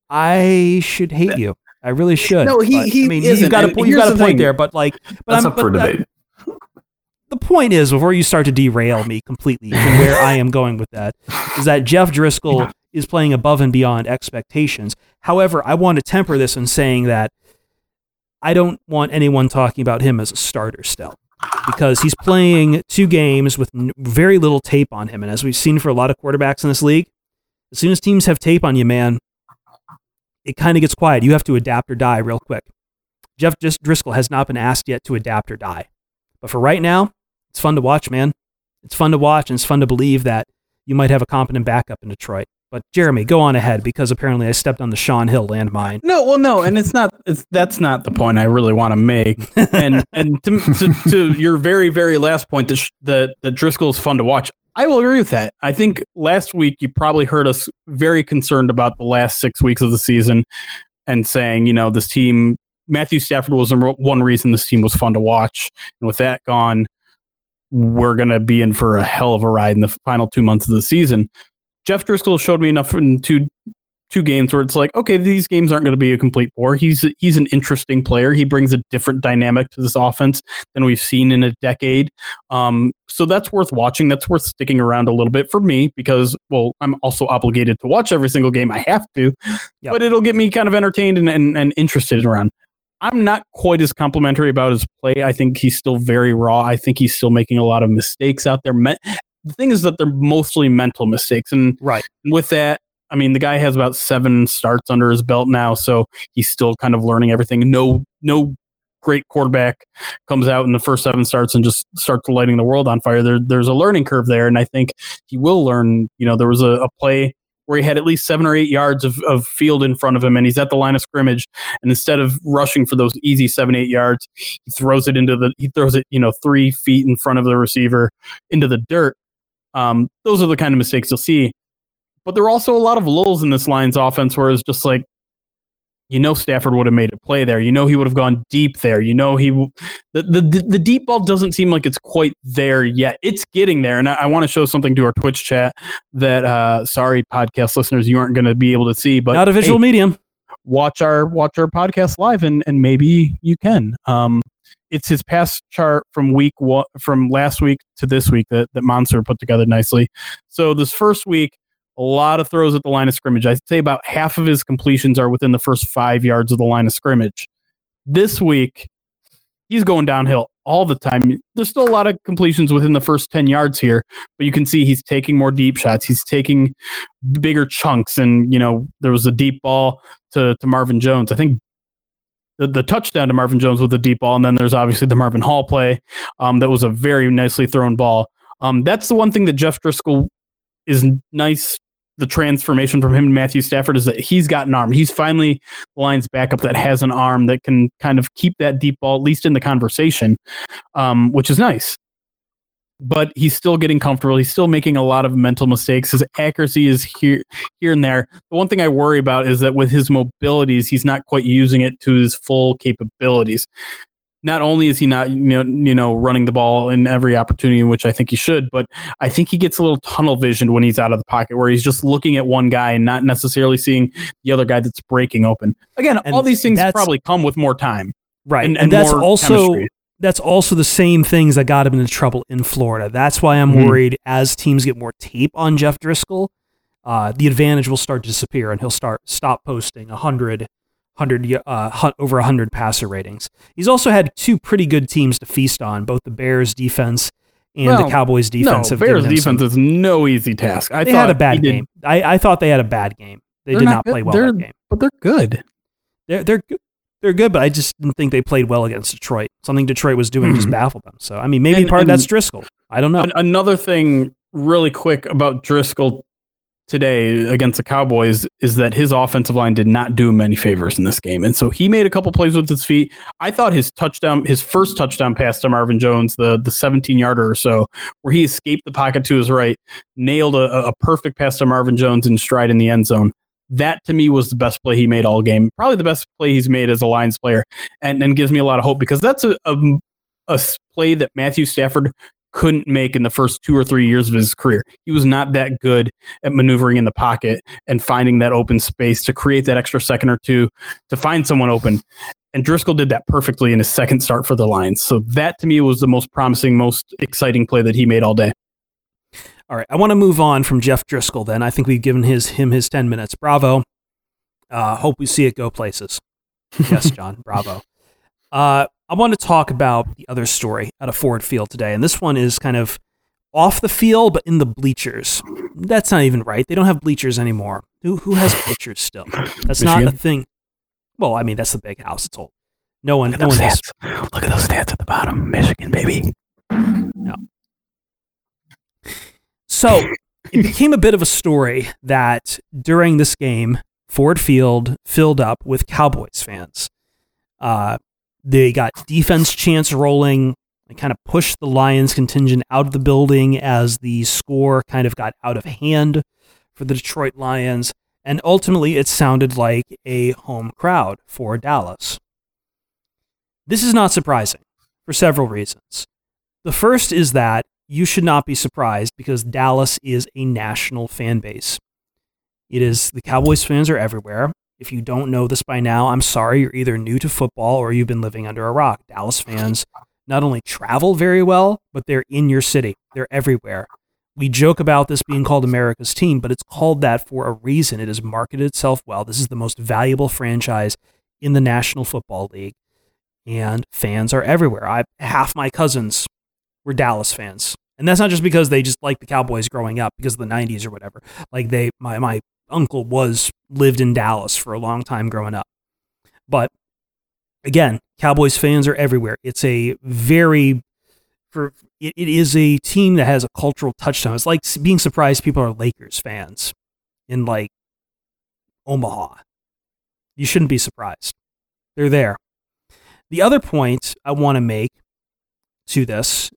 I should hate you. I really should. No, he- but, he I mean, isn't, you've got a, and you've got a point there, but like, but That's I'm, up for debate. *laughs* the point is, before you start to derail me completely from where I am going with that, is that Jeff Driskel *laughs* is playing above and beyond expectations. However, I want to temper this in saying that I don't want anyone talking about him as a starter still because he's playing two games with very little tape on him. And as we've seen for a lot of quarterbacks in this league, as soon as teams have tape on you, man, it kind of gets quiet. You have to adapt or die real quick. Jeff Driskel has not been asked yet to adapt or die. But for right now, it's fun to watch, man. It's fun to watch and it's fun to believe that you might have a competent backup in Detroit. But Jeremy, go on ahead because apparently I stepped on the Shaun Hill landmine. No, well, no, and it's not. It's that's not the point I really want to make. And *laughs* and to, to, to your very very last point that that that Driskel is fun to watch. I will agree with that. I think last week you probably heard us very concerned about the last six weeks of the season and saying, you know, this team. Matthew Stafford was one reason this team was fun to watch, and with that gone, we're going to be in for a hell of a ride in the final two months of the season. Jeff Driskel showed me enough in two two games where it's like, okay, these games aren't going to be a complete bore. He's he's an interesting player. He brings a different dynamic to this offense than we've seen in a decade. Um, so that's worth watching. That's worth sticking around a little bit for me because, well, I'm also obligated to watch every single game. I have to, Yep. but it'll get me kind of entertained and, and, and interested around. I'm not quite as complimentary about his play. I think he's still very raw. I think he's still making a lot of mistakes out there. The thing is that they're mostly mental mistakes, and Right. with that, I mean, the guy has about seven starts under his belt now, so he's still kind of learning everything. No, no great quarterback comes out in the first seven starts and just starts lighting the world on fire. There, there's a learning curve there, and I think he will learn. You know, there was a, a play where he had at least seven or eight yards of, of field in front of him, and he's at the line of scrimmage, and instead of rushing for those easy seven, eight yards, he throws it into the he throws it, you know, three feet in front of the receiver into the dirt. Um, those are the kind of mistakes you'll see. But there are also a lot of lulls in this Lions offense where it's just like, you know, Stafford would have made a play there. You know, he would have gone deep there. You know, he the the the deep ball doesn't seem like it's quite there yet. It's getting there, and I, I want to show something to our Twitch chat that, uh, sorry, podcast listeners, you aren't going to be able to see, but Not a visual hey, medium. watch our watch our podcast live and and maybe you can um it's his pass chart from week one from last week to this week that, that monster put together nicely. So this first week a lot of throws at the line of scrimmage. I'd say about half of his completions are within the first five yards of the line of scrimmage. This week he's going downhill all the time. There's still a lot of completions within the first 10 yards here but you can see he's taking more deep shots. He's taking bigger chunks and you know there was a deep ball to, to Marvin Jones. I think the, the touchdown to Marvin Jones with the deep ball, and then there's obviously the Marvin Hall play. Um, that was a very nicely thrown ball. Um, that's the one thing that Jeff Driskel is nice. The transformation from him to Matthew Stafford is that he's got an arm. He's finally the Lions backup that has an arm that can kind of keep that deep ball at least in the conversation, um, which is nice but he's still getting comfortable. He's still making a lot of mental mistakes. His accuracy is here, here and there. The one thing I worry about is that with his mobilities, he's not quite using it to his full capabilities. Not only is he not, you know, you know, running the ball in every opportunity which I think he should, but I think he gets a little tunnel vision when he's out of the pocket, where he's just looking at one guy and not necessarily seeing the other guy that's breaking open. Again, And all these things probably come with more time. Right. and- And, and that's more also chemistry. That's also the same things that got him into trouble in Florida. That's why I'm Mhm. worried as teams get more tape on Jeff Driskel, uh, the advantage will start to disappear and he'll start stop posting 100, 100 uh, over 100 passer ratings. He's also had two pretty good teams to feast on, both the Bears defense and Well, the Cowboys defense. no, Bears him some- defense is no easy task. I they thought had a bad game. I, I thought they had a bad game. They did not not play well They're- that game. but they're good. They're they're good. They're good, but I just didn't think they played well against Detroit. Something Detroit was doing just Mhm. baffled them. So I mean, maybe And- part of that's Driskel. I don't know. An- another thing, really quick about Driskel, today against the Cowboys is that his offensive line did not do him any favors in this game. And so he made a couple plays with his feet. I thought his touchdown, his first touchdown pass to Marvin Jones, the the 17 yarder or so, where he escaped the pocket to his right, nailed a, a perfect pass to Marvin Jones in stride in the end zone. That to me was the best play he made all game. Probably the best play he's made as a Lions player, and, and gives me a lot of hope because that's a, a, a play that Matthew Stafford couldn't make in the first two or three years of his career. He was not that good at maneuvering in the pocket and finding that open space to create that extra second or two to find someone open. And Driskel did that perfectly in his second start for the Lions. So that to me was the most promising, most exciting play that he made all day. All right, I want to move on from Jeff Driskel. Then I think we've given his him his ten minutes. Bravo. Uh, hope we see it go places. Yes, *laughs* John. bravo. Uh, I want to talk about the other story out of Ford Field today, and this one is kind of off the field, but in the bleachers. That's not even right. They don't have bleachers anymore. Who who has bleachers still? That's not a thing. Well, I mean, that's the big house. It's old. No one. Look No one those has. Look at those stats at the bottom. Michigan, baby. So it became a bit of a story that during this game, Ford Field filled up with Cowboys fans. Uh, they got defense chance rolling. They kind of pushed the Lions contingent out of the building as the score kind of got out of hand for the Detroit Lions. And ultimately, it sounded like a home crowd for Dallas. This is not surprising for several reasons. The first is that you should not be surprised because Dallas is a national fan base. It is the Cowboys fans are everywhere. If you don't know this by now, I'm sorry, you're either new to football or you've been living under a rock. Dallas fans not only travel very well, but they're in your city. They're everywhere. We joke about this being called America's team, but it's called that for a reason. It has marketed itself well. This is the most valuable franchise in the National Football League, and fans are everywhere. I half my cousins were Dallas fans. And that's not just because they just liked the Cowboys growing up because of the 90s or whatever. Like they my my uncle was lived in Dallas for a long time growing up. But again, Cowboys fans are everywhere. It's a very for it, it is a team that has a cultural touchstone. It's like being surprised people are Lakers fans in like Omaha. You shouldn't be surprised. They're there. The other point I want to make to this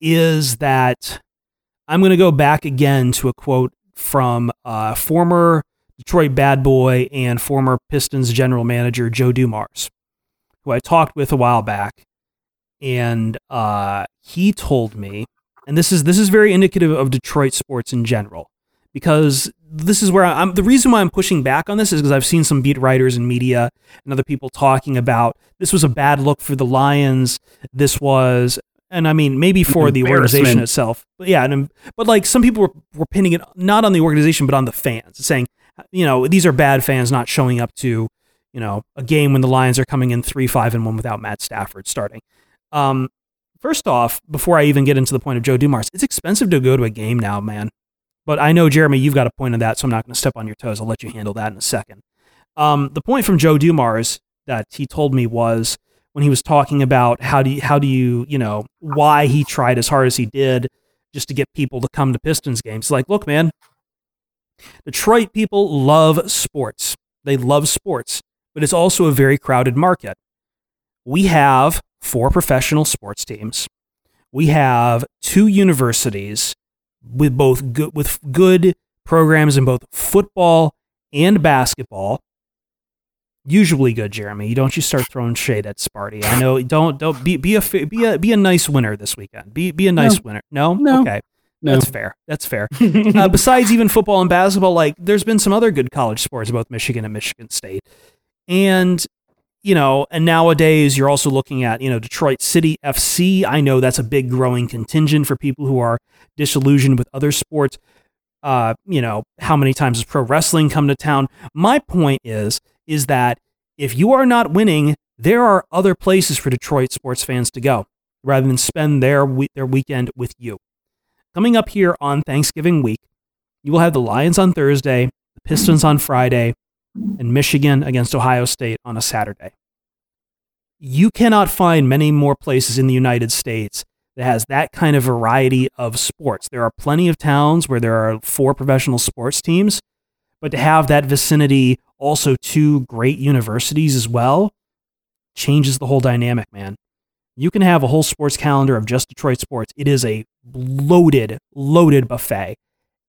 is that I'm going to go back again to a quote from uh, former Detroit bad boy and former Pistons general manager Joe Dumars, who I talked with a while back, and uh, he told me, and this is this is very indicative of Detroit sports in general, because this is where I'm. The reason why I'm pushing back on this is because I've seen some beat writers and media and other people talking about this was a bad look for the Lions. This was and I mean maybe for the organization itself, but yeah, and, but like some people were, were pinning it not on the organization but on the fans, saying, you know, these are bad fans not showing up to, you know, a game when the Lions are coming in three five and one without Matt Stafford starting. Um, first off, before I even get into the point of Joe Dumars, it's expensive to go to a game now, man. But I know Jeremy, you've got a point on that, so I'm not going to step on your toes. I'll let you handle that in a second. Um, the point from Joe Dumars that he told me was when he was talking about how do you, how do you you know why he tried as hard as he did just to get people to come to Pistons games. Like, look, man, Detroit people love sports. They love sports, but it's also a very crowded market. We have four professional sports teams. We have two universities with both good, with good programs in both football and basketball usually good, Jeremy. Don't you start throwing shade at Sparty. I know. Don't don't be be a be a be a nice winner this weekend. Be be a nice winner. No, No. okay, No. that's fair. That's fair. *laughs* uh, besides even football and basketball, like there's been some other good college sports, both Michigan and Michigan State, and you know, and nowadays you're also looking at you know Detroit City FC. I know that's a big growing contingent for people who are disillusioned with other sports. Uh, you know, how many times has pro wrestling come to town? My point is, is that if you are not winning, there are other places for Detroit sports fans to go rather than spend their their weekend with you. Coming up here on Thanksgiving week, you will have the Lions on Thursday, the Pistons on Friday, and Michigan against Ohio State on a Saturday. You cannot find many more places in the United States that has that kind of variety of sports. There are plenty of towns where there are four professional sports teams, but to have that vicinity also two great universities as well changes the whole dynamic, man. You can have a whole sports calendar of just Detroit sports. It is a loaded, loaded buffet.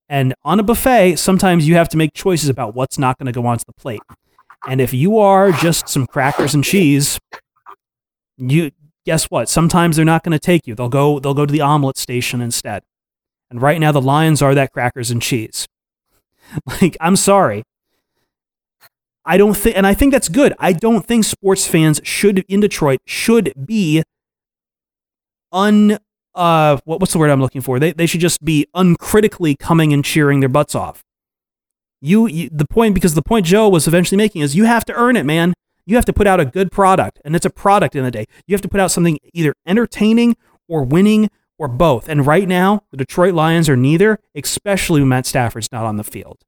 And on a buffet, sometimes you have to make choices about what's not going to go onto the plate. And if you are just some crackers and cheese, you guess what? Sometimes they're not going to take you. They'll go they'll go to the omelet station instead. And right now the Lions are that crackers and cheese. *laughs* Like, I'm sorry. I don't think and I think that's good. I don't think sports fans should in Detroit should be un uh what, what's the word I'm looking for? They they should just be uncritically coming and cheering their butts off. You, you the point because the point Joe was eventually making is you have to earn it, man. You have to put out a good product, and it's a product in the day. You have to put out something either entertaining or winning or both. And right now, the Detroit Lions are neither, especially when Matt Stafford's not on the field.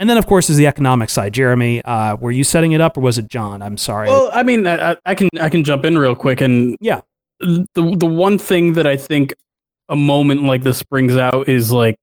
And then, of course, is the economic side. Jeremy, uh, were you setting it up, or was it John? I'm sorry. Well, I mean, I, I can I can jump in real quick, and yeah, the the one thing that I think a moment like this brings out is like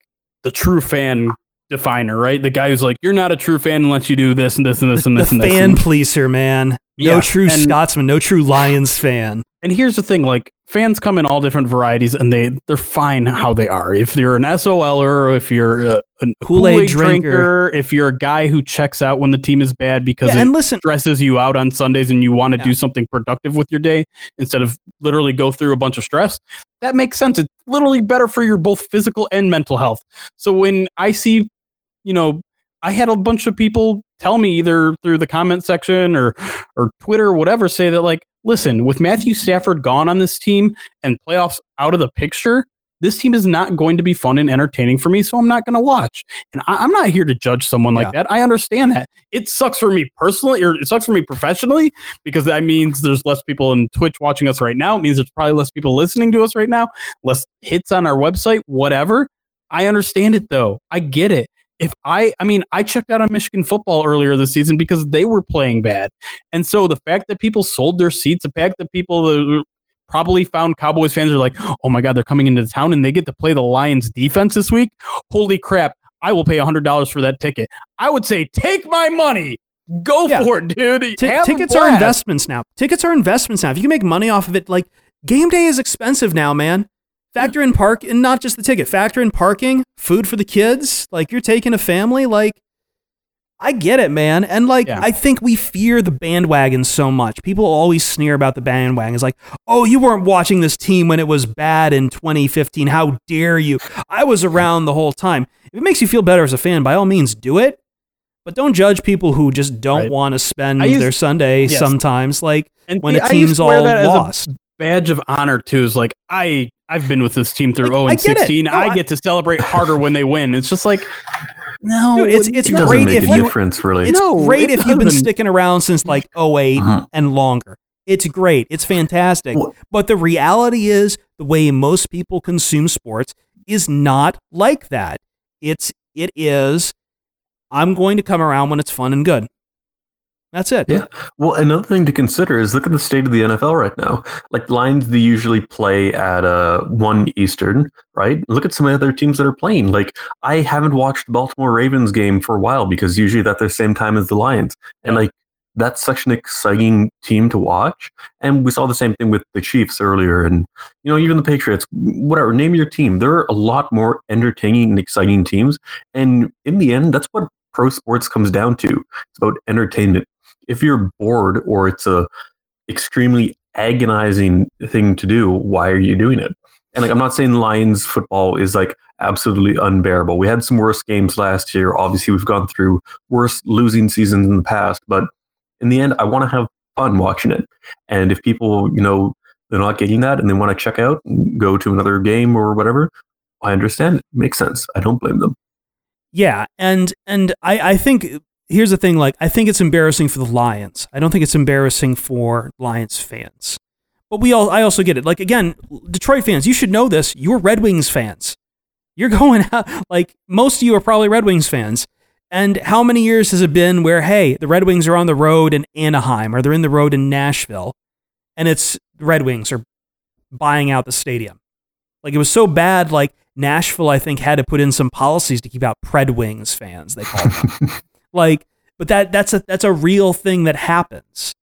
the true fan definer, right? The guy who's like, "You're not a true fan unless you do this and this and this and this." the and this. fan And- pleaser, man. No Yeah, true and- Scotsman, no true Lions *laughs* fan. And here's the thing: like fans come in all different varieties, and they they're fine how they are. If you're an SOLer, or if you're a, a Kool-Aid drinker. drinker, if you're a guy who checks out when the team is bad because Yeah, it and listen, stresses you out on Sundays and you want to Yeah. do something productive with your day instead of literally go through a bunch of stress, that makes sense. It's literally better for your both physical and mental health. So when I see, you know, I had a bunch of people tell me either through the comment section or or Twitter or whatever say that like, listen, with Matthew Stafford gone on this team and playoffs out of the picture, this team is not going to be fun and entertaining for me, so I'm not going to watch. And I, I'm not here to judge someone like that. I understand that. It sucks for me personally, or it sucks for me professionally, because that means there's less people in Twitch watching us right now. It means there's probably less people listening to us right now, less hits on our website, whatever. I understand it though. I get it. If I, I mean, I checked out on Michigan football earlier this season because they were playing bad. And so the fact that people sold their seats, the fact that people that probably found Cowboys fans are like, oh my God, they're coming into town and they get to play the Lions defense this week. Holy crap. I will pay $100 for that ticket. I would say, take my money. Go Yeah. for it, dude. A tickets are investments now. Tickets are investments now. If you can make money off of it, like game day is expensive now, man. Factor in park and not just the ticket. Factor in parking, food for the kids. Like you're taking a family. Like I get it, man. And like Yeah. I think we fear the bandwagon so much. People always sneer about the bandwagon. It's like, oh, you weren't watching this team when it was bad in 2015. How dare you? I was around the whole time. If it makes you feel better as a fan, by all means, do it. But don't judge people who just don't Right. want to spend used- their Sunday Yes. sometimes, like And when see, a team's all as a lost. Badge of honor too is like I I've been with this team through Like, 0 I and get 16. No, I I- get to celebrate harder when they win. It's just like no, Dude, it's- it's It great make if a you- difference, really. It's No, great it if you've been sticking around since like 8 Uh-huh. and longer. It's great. It's fantastic. Well- but the reality is the way most people consume sports is not like that. It's it is I'm going to come around when it's fun and good. That's it. Yeah. Well, another thing to consider is look at the state of the NFL right now. Like Lions, they usually play at uh, one Eastern, right? Look at some of the other teams that are playing. Like I haven't watched the Baltimore Ravens game for a while because usually that's the same time as the Lions, and like that's such an exciting team to watch. And we saw the same thing with the Chiefs earlier, and you know even the Patriots. Whatever, name your team. There are a lot more entertaining and exciting teams, and in the end, that's what pro sports comes down to. It's about entertainment if you're bored or it's a extremely agonizing thing to do, why are you doing it? And like I'm not saying Lions football is like absolutely unbearable. We had some worse games last year. Obviously, we've gone through worse losing seasons in the past, but in the end, I want to have fun watching it. And if people, you know, they're not getting that and they want to check out, go to another game or whatever, I understand. It makes sense. I don't blame them. Yeah, and and I, I think here's the thing. Like, I think it's embarrassing for the Lions. I don't think it's embarrassing for Lions fans. But we all, I also get it. Like again, Detroit fans, you should know this. You're Red Wings fans. You're *laughs* going out like most of you are probably Red Wings fans. And how many years has it been where hey, the Red Wings are on the road in Anaheim or they're in the road in Nashville, and it's the Red Wings are buying out the stadium. Like it was so bad. Like Nashville, I think, had to put in some policies to keep out Pred Wings fans. They call them. *laughs* like, but that that's a that's a real thing that happens.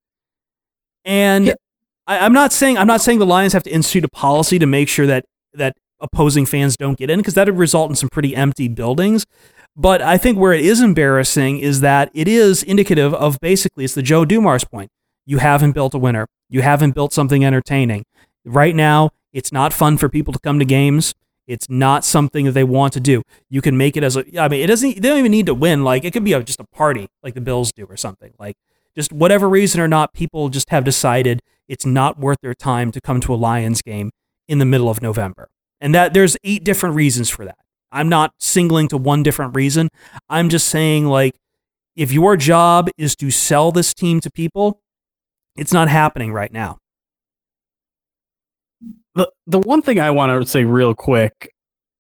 And I, I'm not saying I'm not saying the Lions have to institute a policy to make sure that that opposing fans don't get in because that would result in some pretty empty buildings. But I think where it is embarrassing is that it is indicative of basically it's the Joe Dumars point. You haven't built a winner. You haven't built something entertaining. Right now, it's not fun for people to come to games. It's not something that they want to do. You can make it as a. I mean, it doesn't. They don't even need to win. Like it could be a, just a party, like the Bills do, or something. Like just whatever reason or not, people just have decided it's not worth their time to come to a Lions game in the middle of November. And that there's eight different reasons for that. I'm not singling to one different reason. I'm just saying like if your job is to sell this team to people, it's not happening right now. The the one thing I want to say real quick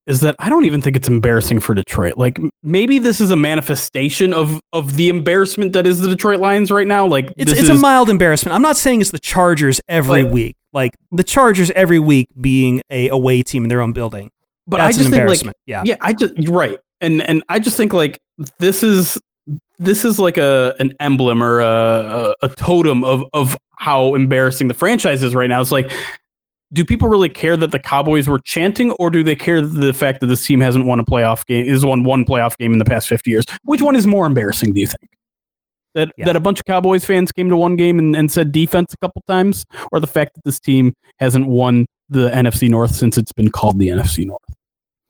is that I don't even think it's embarrassing for Detroit. Like maybe this is a manifestation of of the embarrassment that is the Detroit Lions right now. Like it's this it's is, a mild embarrassment. I'm not saying it's the Chargers every Like- week. Like the Chargers every week being a away team in their own building. but That's I just an think like yeah. yeah, I just right, and and I just think like this is this is like a an emblem or a, a, a totem of of how embarrassing the franchise is right now. It's like, do people really care that the Cowboys were chanting, or do they care the fact that this team hasn't won a playoff game, is won one playoff game in the past fifty years? Which one is more embarrassing? Do you think? That, Yeah. that a bunch of Cowboys fans came to one game and, and said defense a couple times, or the fact that this team hasn't won the NFC North since it's been called the NFC North.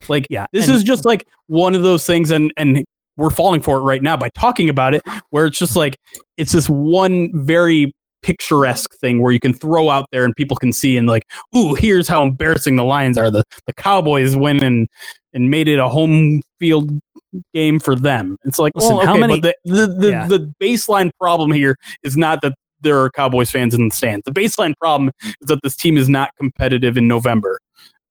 Like, Yeah, this and- is just like one of those things, and and we're falling for it right now by talking about it, where it's just like it's this one very picturesque thing where you can throw out there and people can see and like, ooh, here's how embarrassing the Lions are. The the Cowboys win and and made it a home field game for them. It's like, Listen, well, how many- but the the, the, Yeah. the baseline problem here is not that there are Cowboys fans in the stands. The baseline problem is that this team is not competitive in November.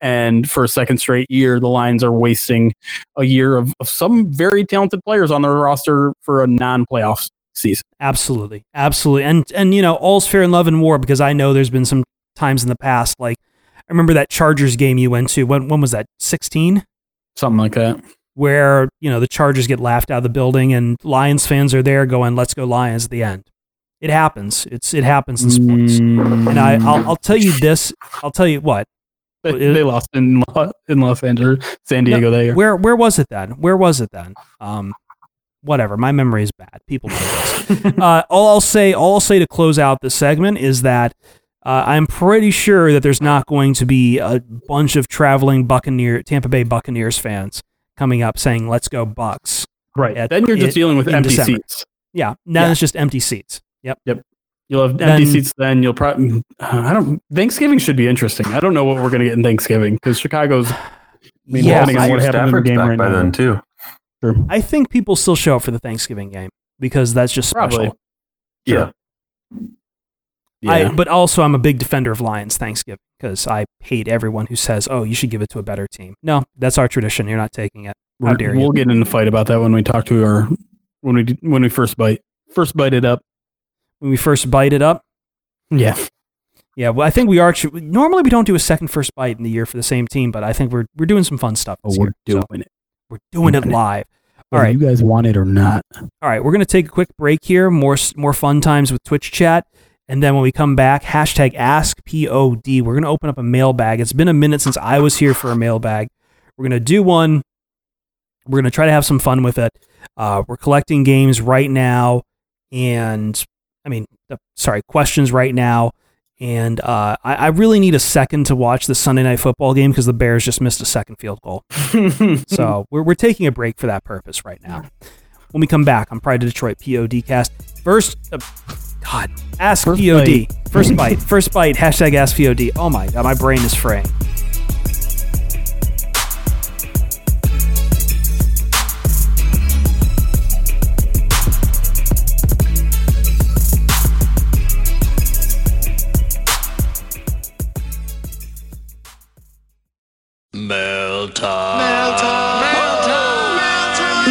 And for a second straight year, the Lions are wasting a year of, of some very talented players on their roster for a non-playoff season. Absolutely, absolutely, and and you know all's fair in love and war because I know there's been some times in the past like I remember that Chargers game you went to when when was that 16 Something like that. where you know the Chargers get laughed out of the building and Lions fans are there going let's go Lions at the end. It happens. It's it happens in sports. And I I'll, I'll tell you this. I'll tell you what. They, they lost in in Los Angeles, San Diego. that year. Where where was it then? Where was it then? Um, whatever. My memory is bad. People know this. uh, all I'll say, all I'll say to close out this segment is that uh, I'm pretty sure that there's not going to be a bunch of traveling Buccaneer, Tampa Bay Buccaneers fans coming up saying "Let's go Bucks." right. at- then you're just it- dealing with empty December. seats. Yeah, now Yeah. it's just empty seats. Yep. Yep. You'll have Then- empty seats. Then you'll probably. I don't. Thanksgiving should be interesting. I don't know what we're going to get in Thanksgiving because Chicago's. I mean, Yeah, depending on what happens in the Stafford's game back right by now. then too. I think people still show up for the Thanksgiving game because that's just special. Probably. Yeah. I, but also, I'm a big defender of Lions Thanksgiving because I hate everyone who says, "Oh, you should give it to a better team." No, that's our tradition. You're not taking it. How We're- dare you? we'll get in a fight about that when we talk to our when we when we first bite first bite it up. When we first bite it up, Yeah. yeah. Well, I think we are. tr- Normally, we don't do a second first bite in the year for the same team, but I think we're we're doing some fun stuff. Oh, we're year. So doing it. We're doing it live. All right. You guys want it or not. All right, we're gonna take a quick break here. More more fun times with Twitch chat, and then when we come back, hashtag Ask Pod. We're gonna open up a mailbag. It's been a minute since I was here for a mailbag. We're gonna do one. We're gonna try to have some fun with it. Uh, we're collecting games right now, and I mean, sorry, questions right now. And uh, I, I really need a second to watch the Sunday night football game because the Bears just missed a second field goal. *laughs* So we're, we're taking a break for that purpose right now. When we come back on Pride of Detroit POD cast, first, uh, God, ask First POD. bite. First bite. First bite. Hashtag ask POD. Oh my God, my brain is fraying. The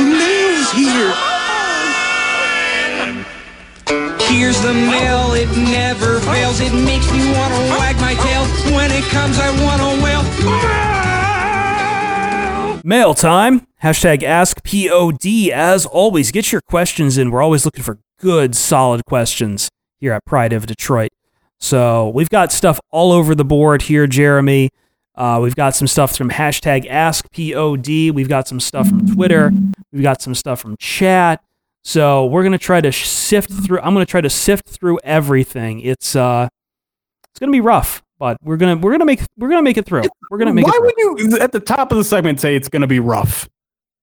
mail's here. Here's the mail, it never fails. It makes me want to wag my tail. When it comes, I want to wail. Mail time. Hashtag AskPOD. As always, get your questions in. We're always looking for good, solid questions here at Pride of Detroit. So we've got stuff all over the board here, Jeremy. Uh, we've got some stuff from hashtag AskPOD. We've got some stuff from Twitter. We've got some stuff from chat. So we're gonna try to sift through. I'm gonna try to sift through everything. It's uh, it's gonna be rough, but we're gonna we're gonna make we're gonna make it through. We're gonna make Why it through. would you at the top of the segment say it's going to be rough?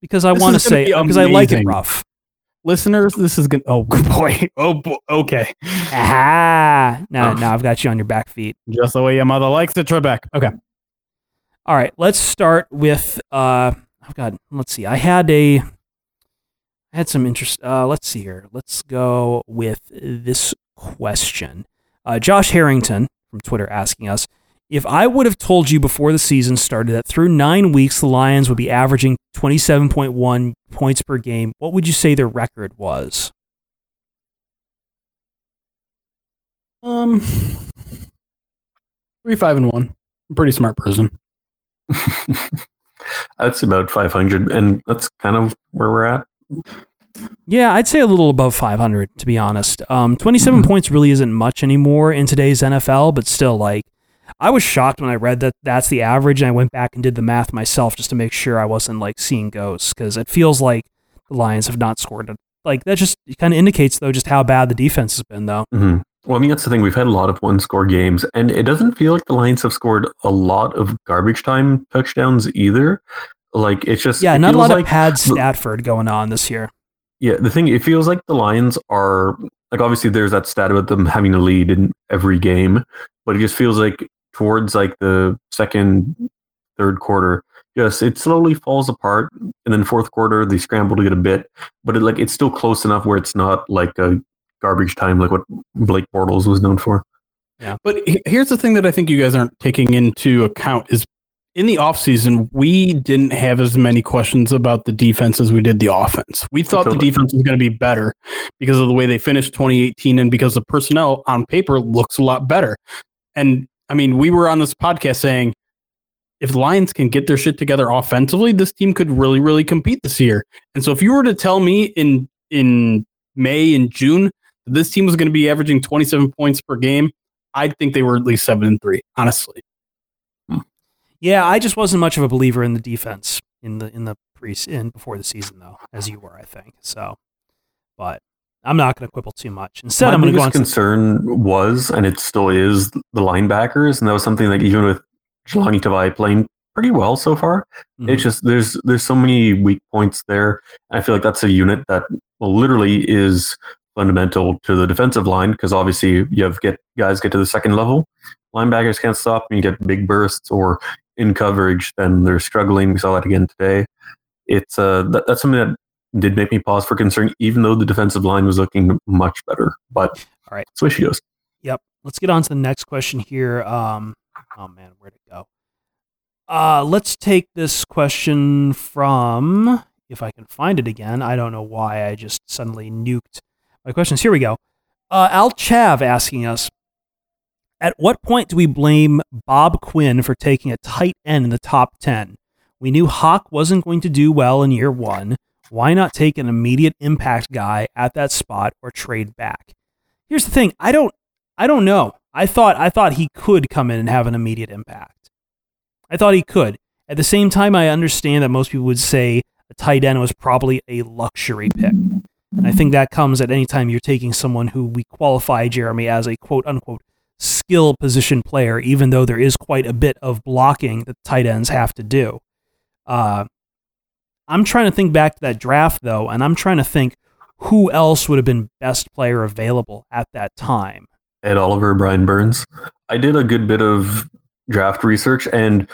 because I want to say be because I like it rough. Listeners, this is going to Oh *laughs* boy. Oh boy. Okay. Ah, now now I've got you on your back feet. Just the way your mother likes it, Trebek. Okay. All right, let's start with uh I've got let's see. I had a I had some interest uh let's see here. Let's go with this question. Uh Josh Harrington from Twitter asking us if I would have told you before the season started that through 9 weeks the Lions would be averaging 27.1 points per game, what would you say their record was? Um, three, five, and one. I'm pretty smart person. *laughs* That's about 500, and that's kind of where we're at. Yeah, I'd say a little above 500 to be honest. Um, 27 points really isn't much anymore in today's NFL, but still, like, I was shocked when I read that that's the average, and I went back and did the math myself just to make sure I wasn't like seeing ghosts because it feels like the Lions have not scored. A, like that just kind of indicates though just how bad the defense has been though. hmm Well, I mean, that's the thing. We've had a lot of one score games, and it doesn't feel like the Lions have scored a lot of garbage time touchdowns either. Like, it's just. Yeah, it not a lot like of pad Statford going on this year. Yeah, the thing it feels like the Lions are like obviously there's that stat about them having a lead in every game, but it just feels like towards like the second, third quarter, yes, it slowly falls apart, and then fourth quarter they scramble to get a bit, but it like it's still close enough where it's not like a garbage time like what Blake Bortles was known for. Yeah, but here's the thing that I think you guys aren't taking into account is in the offseason, we didn't have as many questions about the defense as we did the offense. We thought the defense was going to be better because of the way they finished 2018 and because the personnel on paper looks a lot better. And I mean, we were on this podcast saying if the Lions can get their shit together offensively, this team could really, really compete this year. And so if you were to tell me in in May and June this team was going to be averaging 27 points per game, I'd think they were at least seven and three, honestly. Yeah, I just wasn't much of a believer in the defense in the in the pre in before the season though, as you were, I think. So, but I'm not going to quibble too much. Instead, My I'm going to go on. biggest to- concern was, and it still is, the linebackers, and that was something that even with Jahlani Tavai playing pretty well so far, Mhm. it's just there's there's so many weak points there. I feel like that's a unit that literally is fundamental to the defensive line because obviously you have get guys get to the second level, linebackers can't stop, and you get big bursts or in coverage, then they're struggling. We saw that again today. It's uh that, that's something that did make me pause for concern, even though the defensive line was looking much better. But All right. that's where she goes. Yep. Let's get on to the next question here. Um, oh man, where'd it go? Uh, let's take this question from, if I can find it again. I don't know why I just suddenly nuked my questions. Here we go. Uh, Al Chav asking us, at what point do we blame Bob Quinn for taking a tight end in the top 10? We knew Hawk wasn't going to do well in year one. Why not take an immediate impact guy at that spot or trade back? Here's the thing. I don't I don't know. I thought I thought he could come in and have an immediate impact. I thought he could. At the same time, I understand that most people would say a tight end was probably a luxury pick. And I think that comes at any time you're taking someone who we qualify Jeremy as a quote unquote skill position player, even though there is quite a bit of blocking that tight ends have to do. Uh, I'm trying to think back to that draft though, and I'm trying to think who else would have been best player available at that time. Ed Oliver, Brian Burns. I did a good bit of draft research and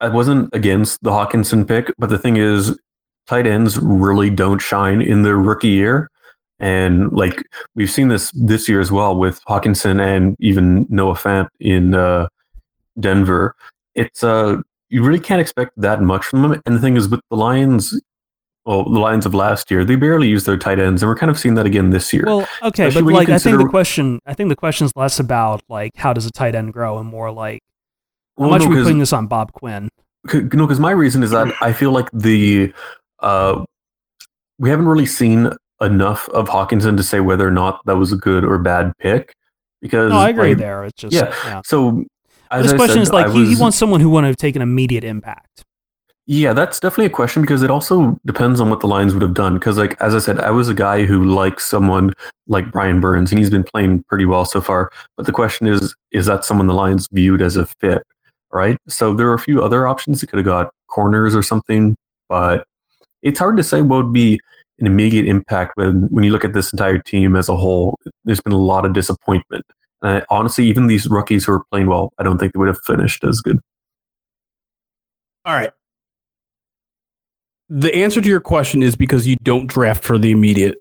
I wasn't against the Hockenson pick, but the thing is, tight ends really don't shine in their rookie year. And like we've seen this this year as well with Hockenson and even Noah Fant in uh, Denver. It's uh you really can't expect that much from them. And the thing is with the Lions, well, the Lions of last year, they barely used their tight ends, and we're kind of seeing that again this year. Well, okay, Especially but like I think the question, I think the question's less about like how does a tight end grow, and more like how Well, much no, are we putting this on Bob Quinn? No, because my reason is that *clears throat* I feel like the uh, we haven't really seen enough of Hockenson to say whether or not that was a good or bad pick. Because No, I agree like, there. It's just yeah. yeah. So This question said, is like I he, he wants someone who want to take an immediate impact. Yeah, that's definitely a question because it also depends on what the Lions would have done. Because, like as I said, I was a guy who likes someone like Brian Burns, and he's been playing pretty well so far. But the question is, is that someone the Lions viewed as a fit? Right. So there are a few other options. They could have got corners or something, but it's hard to say what would be an immediate impact when when you look at this entire team as a whole. There's been a lot of disappointment. I, honestly, even these rookies who are playing well, I don't think they would have finished as good. All right. The answer to your question is because you don't draft for the immediate.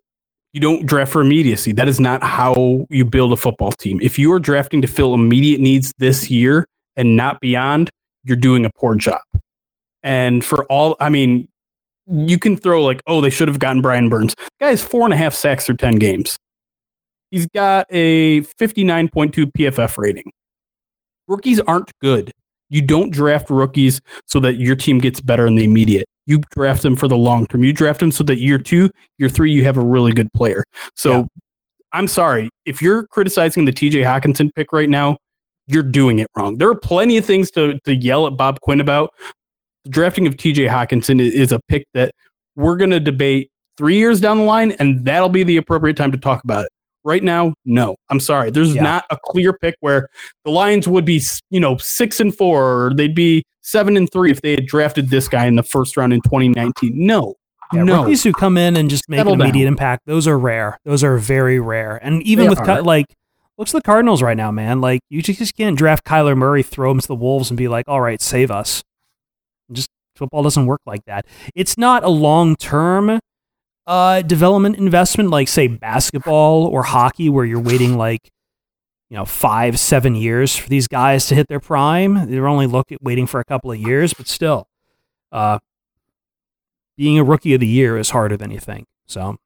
You don't draft for immediacy. That is not how you build a football team. If you are drafting to fill immediate needs this year and not beyond, you're doing a poor job. And for all, I mean, you can throw like, oh, they should have gotten Brian Burns. Guy has four and a half sacks through 10 games. He's got a 59.2 PFF rating. Rookies aren't good. You don't draft rookies so that your team gets better in the immediate. You draft them for the long term. You draft them so that year two, year three, you have a really good player. So Yeah. I'm sorry. If you're criticizing the TJ Hockenson pick right now, you're doing it wrong. There are plenty of things to, to yell at Bob Quinn about. The drafting of TJ Hockenson is a pick that we're going to debate three years down the line, and that'll be the appropriate time to talk about it. Right now, no. I'm sorry. There's Yeah. not a clear pick where the Lions would be, you know, six and four, or they'd be seven and three if they had drafted this guy in the first round in 2019. No, Yeah, no. rookies who come in and just make Settle an immediate down. impact, those are rare. Those are very rare. And even They with. Ky- like, looks at the Cardinals right now, man. Like, you just can't draft Kyler Murray, throw him to the Wolves, and be like, "All right, save us." Football doesn't work like that. It's not a long term uh, development investment like, say, basketball or hockey, where you're waiting like you know five, seven years for these guys to hit their prime. They're only look waiting for a couple of years, but still. Uh, being a rookie of the year is harder than you think. So,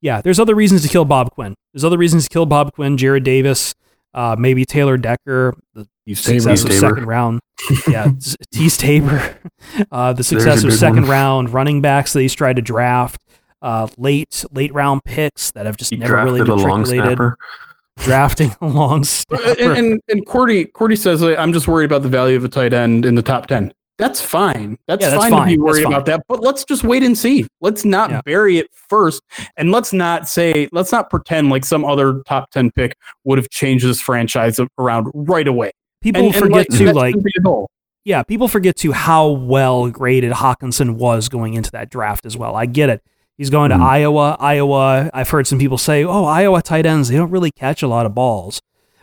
yeah, there's other reasons to kill Bob Quinn. There's other reasons to kill Bob Quinn, Jarrad Davis, uh, maybe Taylor Decker, the success of Tabor. second round. Yeah, *laughs* s- Teez Tabor, *laughs* uh, the success of second one. round running backs that he's tried to draft, uh, late late round picks that have just He never really drafted a long matriculated. snapper. Drafting a long and, snapper. and and Cordy Cordy says I'm just worried about the value of a tight end in the top ten. That's fine. That's, Yeah, that's fine, to be worried about that. But let's just wait and see. Let's not Yeah. bury it first, and let's not say let's not pretend like some other top ten pick would have changed this franchise around right away. People And- and, forget like, to like shouldn't be the goal. yeah, people forget to how well graded Hockenson was going into that draft as well. I get it. He's going to Mhm. Iowa. Iowa, I've heard some people say, "Oh, Iowa tight ends, they don't really catch a lot of balls."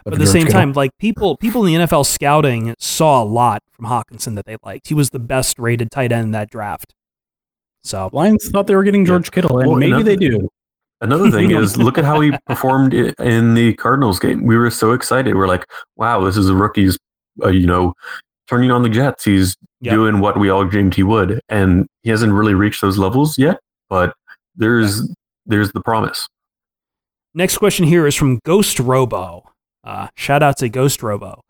But at the same Kittle. time, like people people in the NFL scouting saw a lot from Hockenson that they liked. He was the best rated tight end in that draft. So, Lions thought they were getting George Kittle, and Well, maybe another- they do. Another thing is, *laughs* look at how he performed in the Cardinals game. We were so excited. We're like, "Wow, this is a rookie's, uh, you know, turning on the Jets. He's Yep. doing what we all dreamed he would." And he hasn't really reached those levels yet, but there's there's the promise. Next question here is from Ghost Robo. Uh, shout out to Ghost Robo.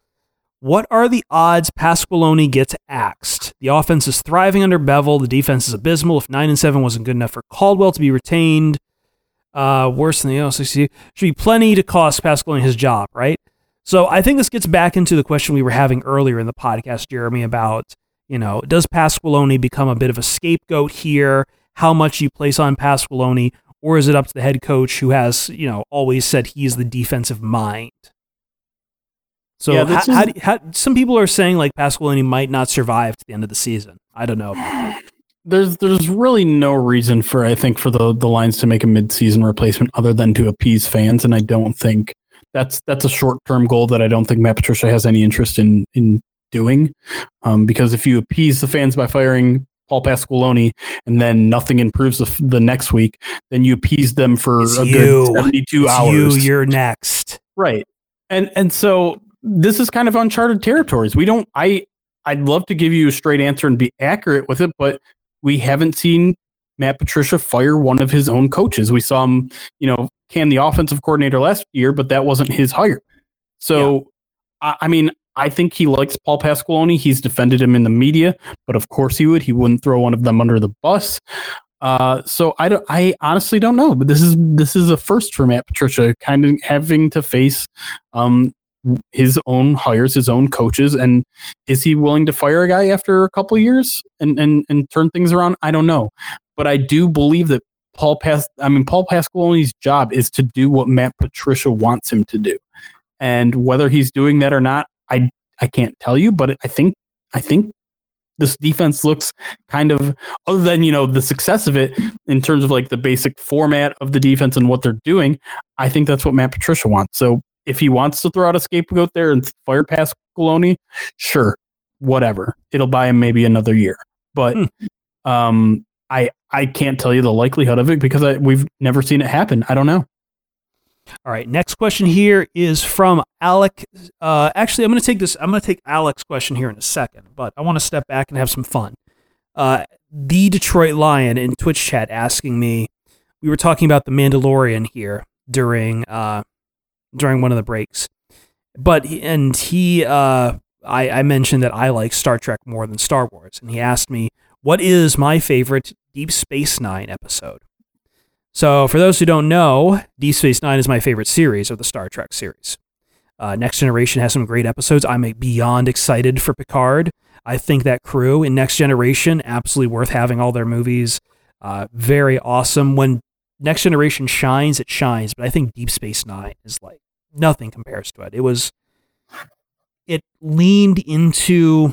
What are the odds Pasqualoni gets axed? The offense is thriving under Bevell. The defense is abysmal. If nine and seven wasn't good enough for Caldwell to be retained, uh, worse than the OCC, should be plenty to cost Pasqualoni his job, right? So I think this gets back into the question we were having earlier in the podcast, Jeremy, about you know, does Pasqualoni become a bit of a scapegoat here? How much you place on Pasqualoni, or is it up to the head coach who has, you know, always said he's the defensive mind? So Yeah, how, how, some people are saying like Pasqualoni might not survive to the end of the season. I don't know. There's there's really no reason for I think for the the Lions to make a midseason replacement other than to appease fans, and I don't think that's that's a short term goal that I don't think Matt Patricia has any interest in in doing. Um, because if you appease the fans by firing Paul Pasqualoni and then nothing improves the, the next week, then you appease them for It's a you. good 72 It's hours. You, you're next. Right. And and so this is kind of uncharted territories. We don't I I'd love to give you a straight answer and be accurate with it, but we haven't seen Matt Patricia fire one of his own coaches. We saw him, you know, can the offensive coordinator last year, but that wasn't his hire. So, I, I mean, I think he likes Paul Pasqualoni. He's defended him in the media, but of course he would. He wouldn't throw one of them under the bus. Uh, so I don't. I honestly don't know. But this is this is a first for Matt Patricia, kind of having to face um, his own hires, his own coaches, and is he willing to fire a guy after a couple years and and and turn things around? I don't know, but I do believe that Paul Pas. I mean, Paul Pasqualoni's job is to do what Matt Patricia wants him to do, and whether he's doing that or not, I I can't tell you. But I think I think this defense looks kind of other than you know the success of it in terms of like the basic format of the defense and what they're doing i think that's what matt patricia wants so if he wants to throw out a scapegoat there and fire past Coloni, sure whatever it'll buy him maybe another year but Hmm. um i i can't tell you the likelihood of it because I, we've never seen it happen i don't know All right, next question here is from Alec. Uh, actually, I'm going to take this. I'm going to take Alec's question here in a second, but I want to step back and have some fun. Uh, the Detroit Lion in Twitch chat asking me. We were talking about the Mandalorian here during uh, during one of the breaks, but and he uh, I, I mentioned that I like Star Trek more than Star Wars, and he asked me what is my favorite Deep Space Nine episode. So, for those who don't know, Deep Space Nine is my favorite series of the Star Trek series. Uh, Next Generation has some great episodes. I'm beyond excited for Picard. I think that crew in Next Generation absolutely worth having all their movies. Uh, very awesome. When Next Generation shines, it shines. But I think Deep Space Nine is like nothing compares to it. It was, it leaned into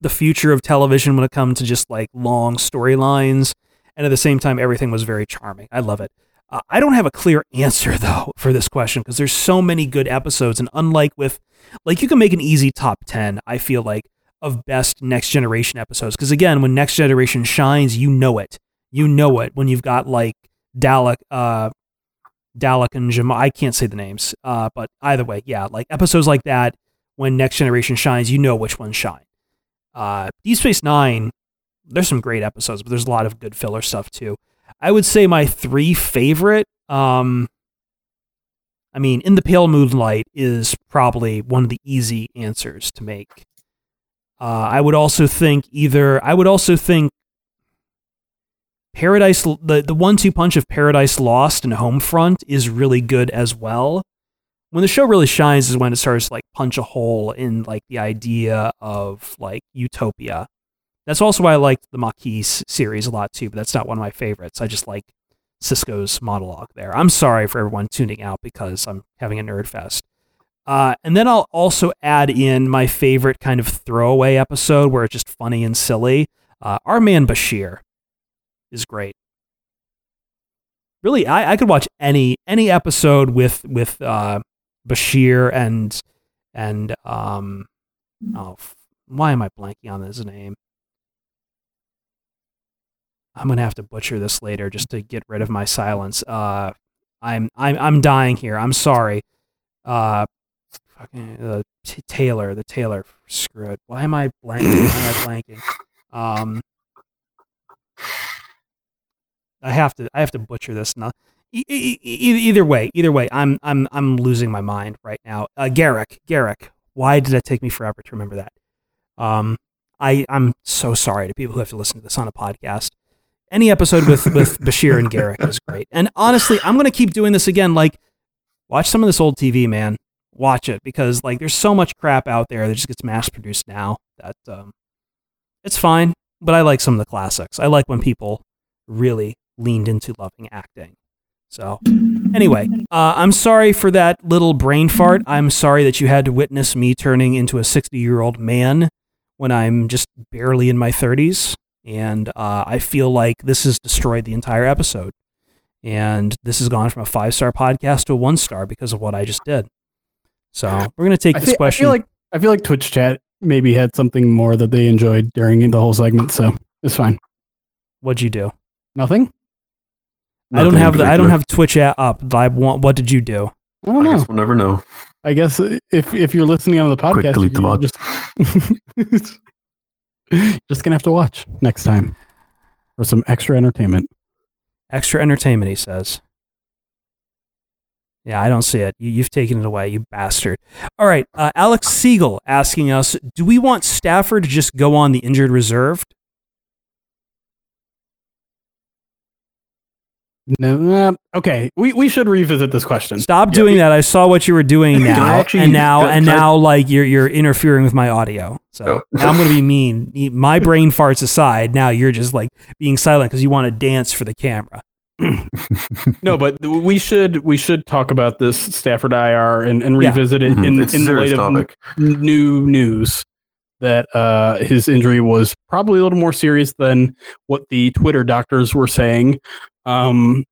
the future of television when it comes to just like long storylines and at the same time everything was very charming i love it uh, i don't have a clear answer though for this question because there's so many good episodes and unlike with like you can make an easy top 10 i feel like of best next generation episodes because again when next generation shines you know it you know it when you've got like dalek uh dalek and Jam- i can't say the names uh but either way yeah like episodes like that when next generation shines you know which ones shine uh deep space nine there's some great episodes, but there's a lot of good filler stuff too. I would say my three favorite, um, I mean, In the Pale Moonlight is probably one of the easy answers to make. Uh, I would also think either, I would also think Paradise, the, the one two punch of Paradise Lost and Homefront is really good as well. When the show really shines is when it starts to like punch a hole in like the idea of like utopia that's also why I liked the Maquis series a lot too, but that's not one of my favorites. I just like Sisko's monologue there. I'm sorry for everyone tuning out because I'm having a nerd fest. Uh, and then I'll also add in my favorite kind of throwaway episode where it's just funny and silly. Uh, Our man Bashir is great. Really, I, I could watch any any episode with with uh, Bashir and and um oh why am I blanking on his name? I'm gonna have to butcher this later just to get rid of my silence. Uh, I'm I'm I'm dying here. I'm sorry. Uh, fucking uh, t- tailor, the tailor. Screw it. Why am I blanking? Why am I blanking? Um, I have to I have to butcher this now. E- e- either way, either way, I'm I'm I'm losing my mind right now. Uh, Garak, Garak. Why did it take me forever to remember that? Um, I I'm so sorry to people who have to listen to this on a podcast any episode with with *laughs* Bashir and Garak is great. And honestly, I'm gonna keep doing this again. Like, watch some of this old TV, man. Watch it because like there's so much crap out there that just gets mass produced now that um, it's fine. But I like some of the classics. I like when people really leaned into loving acting. So anyway, uh, I'm sorry for that little brain fart. I'm sorry that you had to witness me turning into a 60 year old man when I'm just barely in my 30s and uh, I feel like this has destroyed the entire episode. And this has gone from a five star podcast to a one star because of what I just did. So we're gonna take I this feel, I question. feel like I feel like Twitch chat maybe had something more that they enjoyed during the whole segment, so it's fine. What'd you do? Nothing. I don't have the I don't have Twitch app up. I want. What did you do? I don't I know. guess we'll never know. I guess if if you're listening on the Quick podcast, delete the you're just *laughs* just gonna have to watch next time. for some extra entertainment. Extra entertainment, he says. Yeah, I don't see it. You, you've taken it away, you bastard. All right, uh, Alex Siegel asking us Do we want Stafford to just go on the injured reserve? No, uh, okay, we, we should revisit this question. Stop doing that. I saw what you were doing now, actually- and now, and can I- now, like you're you're interfering with my audio. So Oh. now I'm going to be mean. My brain farts aside. Now you're just like being silent because you want to dance for the camera. *laughs* No, but we should we should talk about this Stafford IR and, and Yeah. revisit it Mhm. in, it's a in the light serious of topic. n- new news that uh, his injury was probably a little more serious than what the Twitter doctors were saying. Um,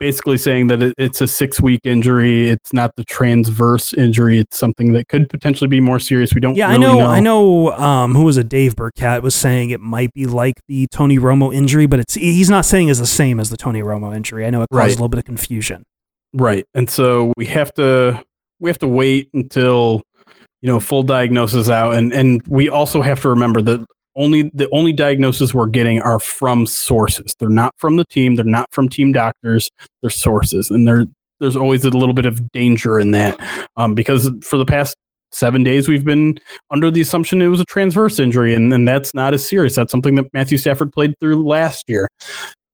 basically saying that it, it's a six week injury. It's not the transverse injury. It's something that could potentially be more serious. We don't. Yeah, really I know. I know. Um, who was it? Dave Birkett was saying it might be like the Tony Romo injury, but it's he's not saying it's the same as the Tony Romo injury. I know it caused Right. a little bit of confusion. Right. And so we have to we have to wait until you know full diagnosis out and and we also have to remember that only the only diagnoses we're getting are from sources. They're not from the team, they're not from team doctors, they're sources. And there there's always a little bit of danger in that. Um, because for the past seven days we've been under the assumption it was a transverse injury and, and that's not as serious. That's something that Matthew Stafford played through last year.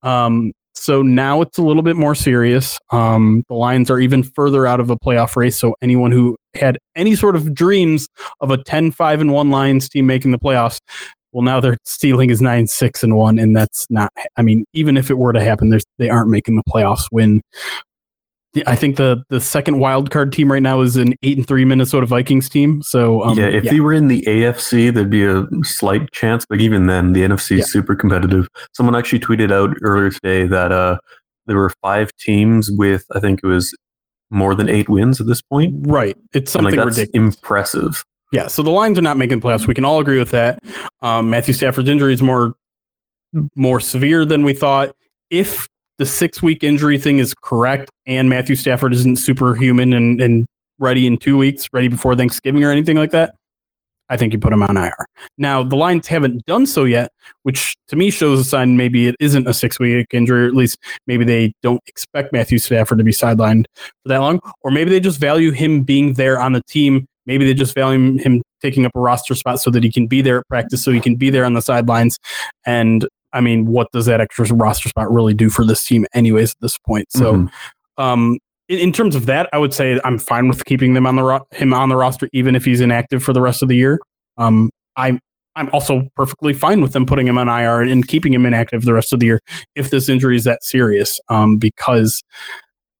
Um, so now it's a little bit more serious. Um, the Lions are even further out of a playoff race. So anyone who had any sort of dreams of a 10 5 and 1 Lions team making the playoffs, well, now their ceiling is 9 6 and 1. And that's not, I mean, even if it were to happen, there's, they aren't making the playoffs when. I think the the second wild card team right now is an eight and three Minnesota Vikings team. So um, yeah, if they were in the AFC, there'd be a slight chance, but even then, the NFC is Yeah. super competitive. Someone actually tweeted out earlier today that uh, there were five teams with, I think it was more than eight wins at this point. right, it's And like something that's ridiculous. impressive. Yeah, so the Lions are not making playoffs. We can all agree with that. Um, Matthew Stafford's injury is more more severe than we thought. If the six week injury thing is correct, and Matthew Stafford isn't superhuman and, and ready in two weeks, ready before Thanksgiving or anything like that, I think you put him on IR. Now the Lions haven't done so yet, which to me shows a sign maybe it isn't a six week injury, or at least maybe they don't expect Matthew Stafford to be sidelined for that long, or maybe they just value him being there on the team. Maybe they just value him taking up a roster spot so that he can be there at practice, so he can be there on the sidelines. And I mean, what does that extra roster spot really do for this team, anyways, at this point? So, Mhm. um, in, in terms of that, I would say I'm fine with keeping them on the ro- him on the roster, even if he's inactive for the rest of the year. Um, I'm I'm also perfectly fine with them putting him on IR and keeping him inactive the rest of the year if this injury is that serious. Um, because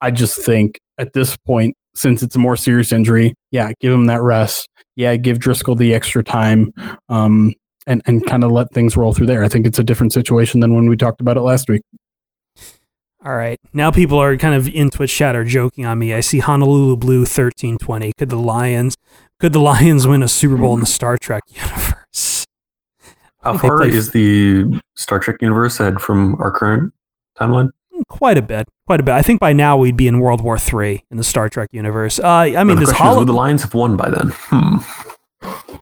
I just think at this point, since it's a more serious injury, yeah, give him that rest. Yeah, give Driskel the extra time. Um, and, and kind of let things roll through there. I think it's a different situation than when we talked about it last week. All right. Now people are kind of in Twitch chat are joking on me. I see Honolulu Blue 1320. Could the Lions could the Lions win a Super Bowl in the Star Trek universe? How far is the Star Trek universe ahead from our current timeline? Quite a bit. Quite a bit. I think by now we'd be in World War III in the Star Trek universe. Uh, I mean, the this question is, would the Lions have won by then? Hmm.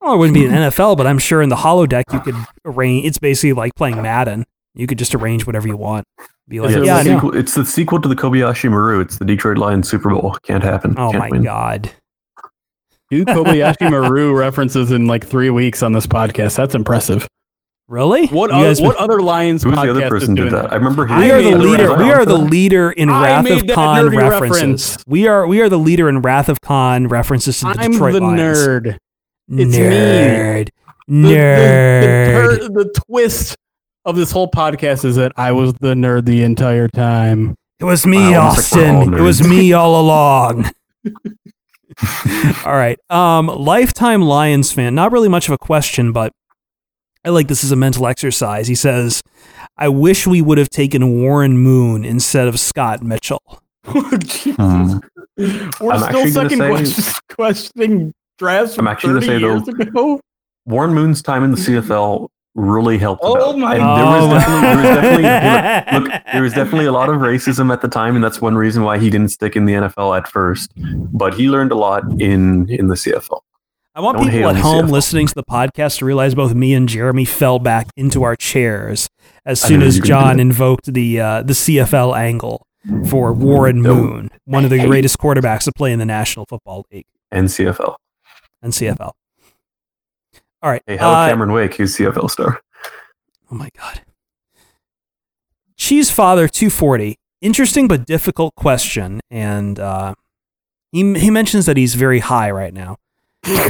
well, it wouldn't be an NFL, but I'm sure in the holodeck you could arrange. It's basically like playing Madden. You could just arrange whatever you want. Be like, Yeah, yeah, it's, the sequel, it's the sequel to the Kobayashi Maru. It's the Detroit Lions Super Bowl. Can't happen. Oh Can't my win. god. Two Kobayashi Maru references in like three weeks on this podcast. That's impressive. Really? What You other, guys- what other Lions Who's the podcast other is person doing did that? I remember We are the leader. We are the leader in I Wrath of that Khan references. reference. We are we are the leader in Wrath of Khan references to the I'm Detroit the Lions. nerd. It's me. nerd. The, Nerd. the, the, the twist of this whole podcast is that I was the nerd the entire time. it was me, Wow, almost like we're all Austin. It was me all *laughs* along. *laughs* all right. Um, lifetime Lions fan. Not really much of a question, but I like this as a mental exercise. He says, "I wish we would have taken Warren Moon instead of Scott Mitchell." *laughs* Hmm. We're I'm still second say- *laughs* questioning drafts from I'm actually 30 gonna say, years though- ago. Warren Moon's time in the CFL really helped. Oh out. my And there was definitely, there was definitely *laughs* look, there was definitely a lot of racism at the time, and that's one reason why he didn't stick in the NFL at first. But he learned a lot in in the CFL. I want Don't people at home listening to the podcast to realize both me and Jeremy fell back into our chairs as soon as you were gonna do John invoked the uh, the CFL angle for Warren No. Moon, one of the greatest quarterbacks to play in the National Football League And CFL. and CFL. All right. Hey, about uh, Cameron Wake? who's CFL star. Oh my god. Cheese Father 240. Interesting but difficult question, and uh, he he mentions that he's very high right now.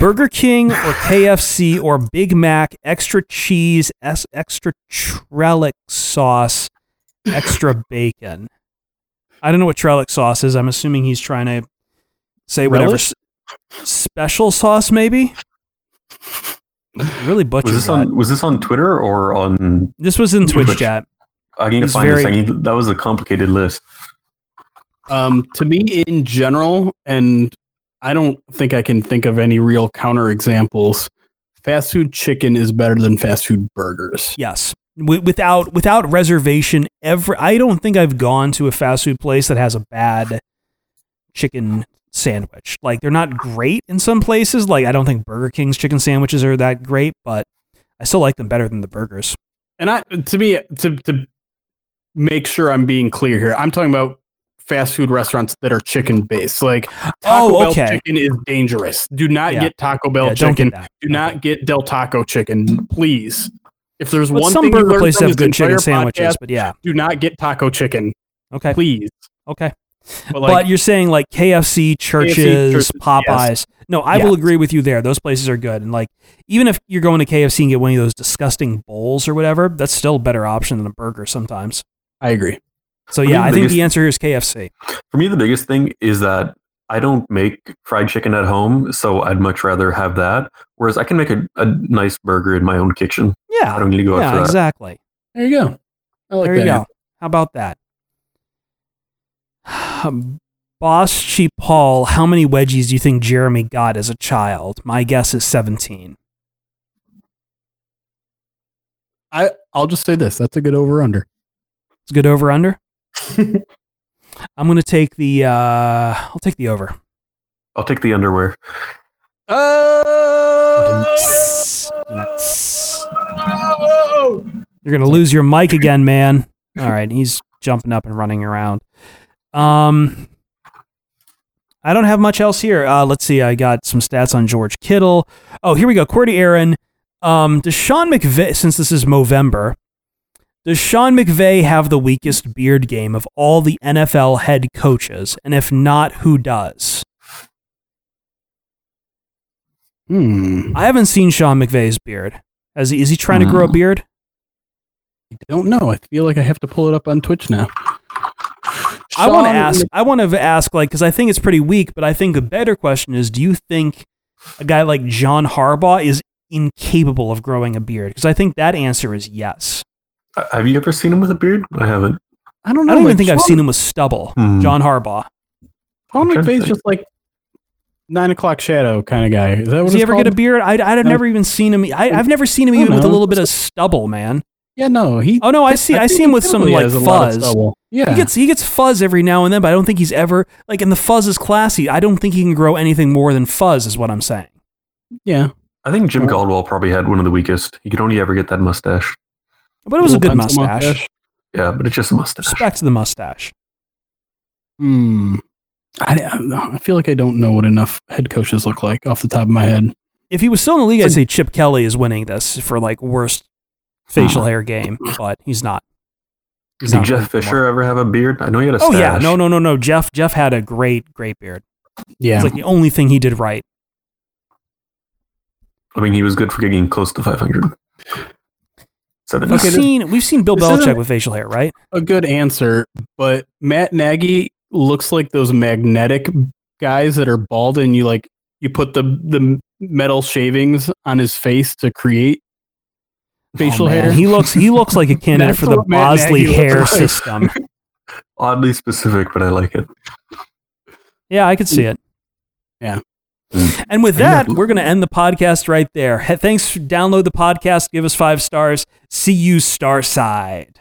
Burger King or KFC or Big Mac, extra cheese, es- extra trellick sauce, extra *laughs* bacon. I don't know what trellick sauce is. I'm assuming he's trying to say whatever Relish? s- special sauce, maybe. Really butchered Was this that. on was this on Twitter or on This was in Twitch Twitch. chat. I need to It's find this. I very- need, that was a complicated list. Um, to me, in general, and I don't think I can think of any real counter examples. Fast food chicken is better than fast food burgers. Yes. Wi- Without without reservation, every I don't think I've gone to a fast food place that has a bad chicken sandwich. Like they're not great in some places. Like I don't think Burger King's chicken sandwiches are that great, but I still like them better than the burgers. And I, to me, to to make sure I'm being clear here, I'm talking about fast food restaurants that are chicken based. Like Taco Oh, Bell okay. chicken is dangerous. Do not Yeah. get Taco Bell Yeah, chicken. Do not get Del Taco chicken, please. If there's But one some thing burger places have good chicken sandwiches, podcast, but yeah. do not get taco chicken, Okay. please. Okay. But but you're saying like KFC, Church's, Church's, Popeyes. yes. No, I will agree with you there. Those places are good. And like even if you're going to KFC and get one of those disgusting bowls or whatever, that's still a better option than a burger sometimes. I agree. So yeah, I the think biggest- the answer here is KFC. For me, the biggest thing is that I don't make fried chicken at home, so I'd much rather have that. Whereas I can make a, a nice burger in my own kitchen. Yeah, I don't need to go out Yeah, for that. exactly. There you go. I like there you go. How about that? *sighs* Boss Cheap Paul, how many wedgies do you think Jeremy got as a child? My guess is 17. I I'll just say this. That's a good over under. It's a good over under. I'm going to take the uh I'll take the over. I'll take the underwear. Oh! You're gonna lose your mic again, man. All right, he's jumping up and running around. Um, I don't have much else here. Uh, let's see. I got some stats on George Kittle. Oh, here we go. Cordy Aaron. Um, Deshaun McVay, since this is Movember, does Sean McVay have the weakest beard game of all the NFL head coaches? And if not, who does? Hmm. I haven't seen Sean McVay's beard. Is he, is he trying to grow a beard? I don't know. I feel like I have to pull it up on Twitch now. I want to ask. I want to ask, like, because I think it's pretty weak. But I think a better question is: Do you think a guy like John Harbaugh is incapable of growing a beard? Because I think that answer is yes. Have you ever seen him with a beard? I haven't. I don't know. I don't even like, think I've seen him with stubble. Hmm. John Harbaugh. Sean I'm trying to McVay's just like nine o'clock shadow kind of guy. Is that what Does he it's ever called? get a beard? I, I've never even seen him. I, I've never seen him I don't even with a little bit of stubble, man. Yeah, no. He. Oh no, I see. I, think see him with some like has a lot of fuzz. Yeah. He gets he gets fuzz every now and then, but I don't think he's ever like. And the fuzz is classy. I don't think he can grow anything more than fuzz. Is what I'm saying. yeah. I think Jim. Caldwell probably had one of the weakest. He could only ever get that mustache. But it was a Little good pencil mustache. Yeah, but it's just a mustache. Respect to the mustache. Hmm. I, I feel like I don't know what enough head coaches look like off the top of my head. If he was still in the league, I'd say Chip Kelly is winning this for like worst facial Uh-huh. hair game, but he's not. He's Did not Jeff Fisher ever have a beard? I know he had a more. Oh stash. yeah, no, no, no, no. Jeff, Jeff had a great, great beard. Yeah. It's like the only thing he did right. I mean, he was good for getting close to 500. Seven. We've Okay, this- seen we've seen Bill this Belichick with facial hair, right? a good answer, but Matt Nagy looks like those magnetic guys that are bald and you like you put the the metal shavings on his face to create oh, facial Oh, hair. He looks he looks like a *laughs* candidate for the what Bosley hair like. system. Oddly specific, but I like it. Yeah, I could see it. Yeah. Mm. And with that, we're going to end the podcast right there. Thanks. For, download the podcast. Give us five stars. See you, Starside.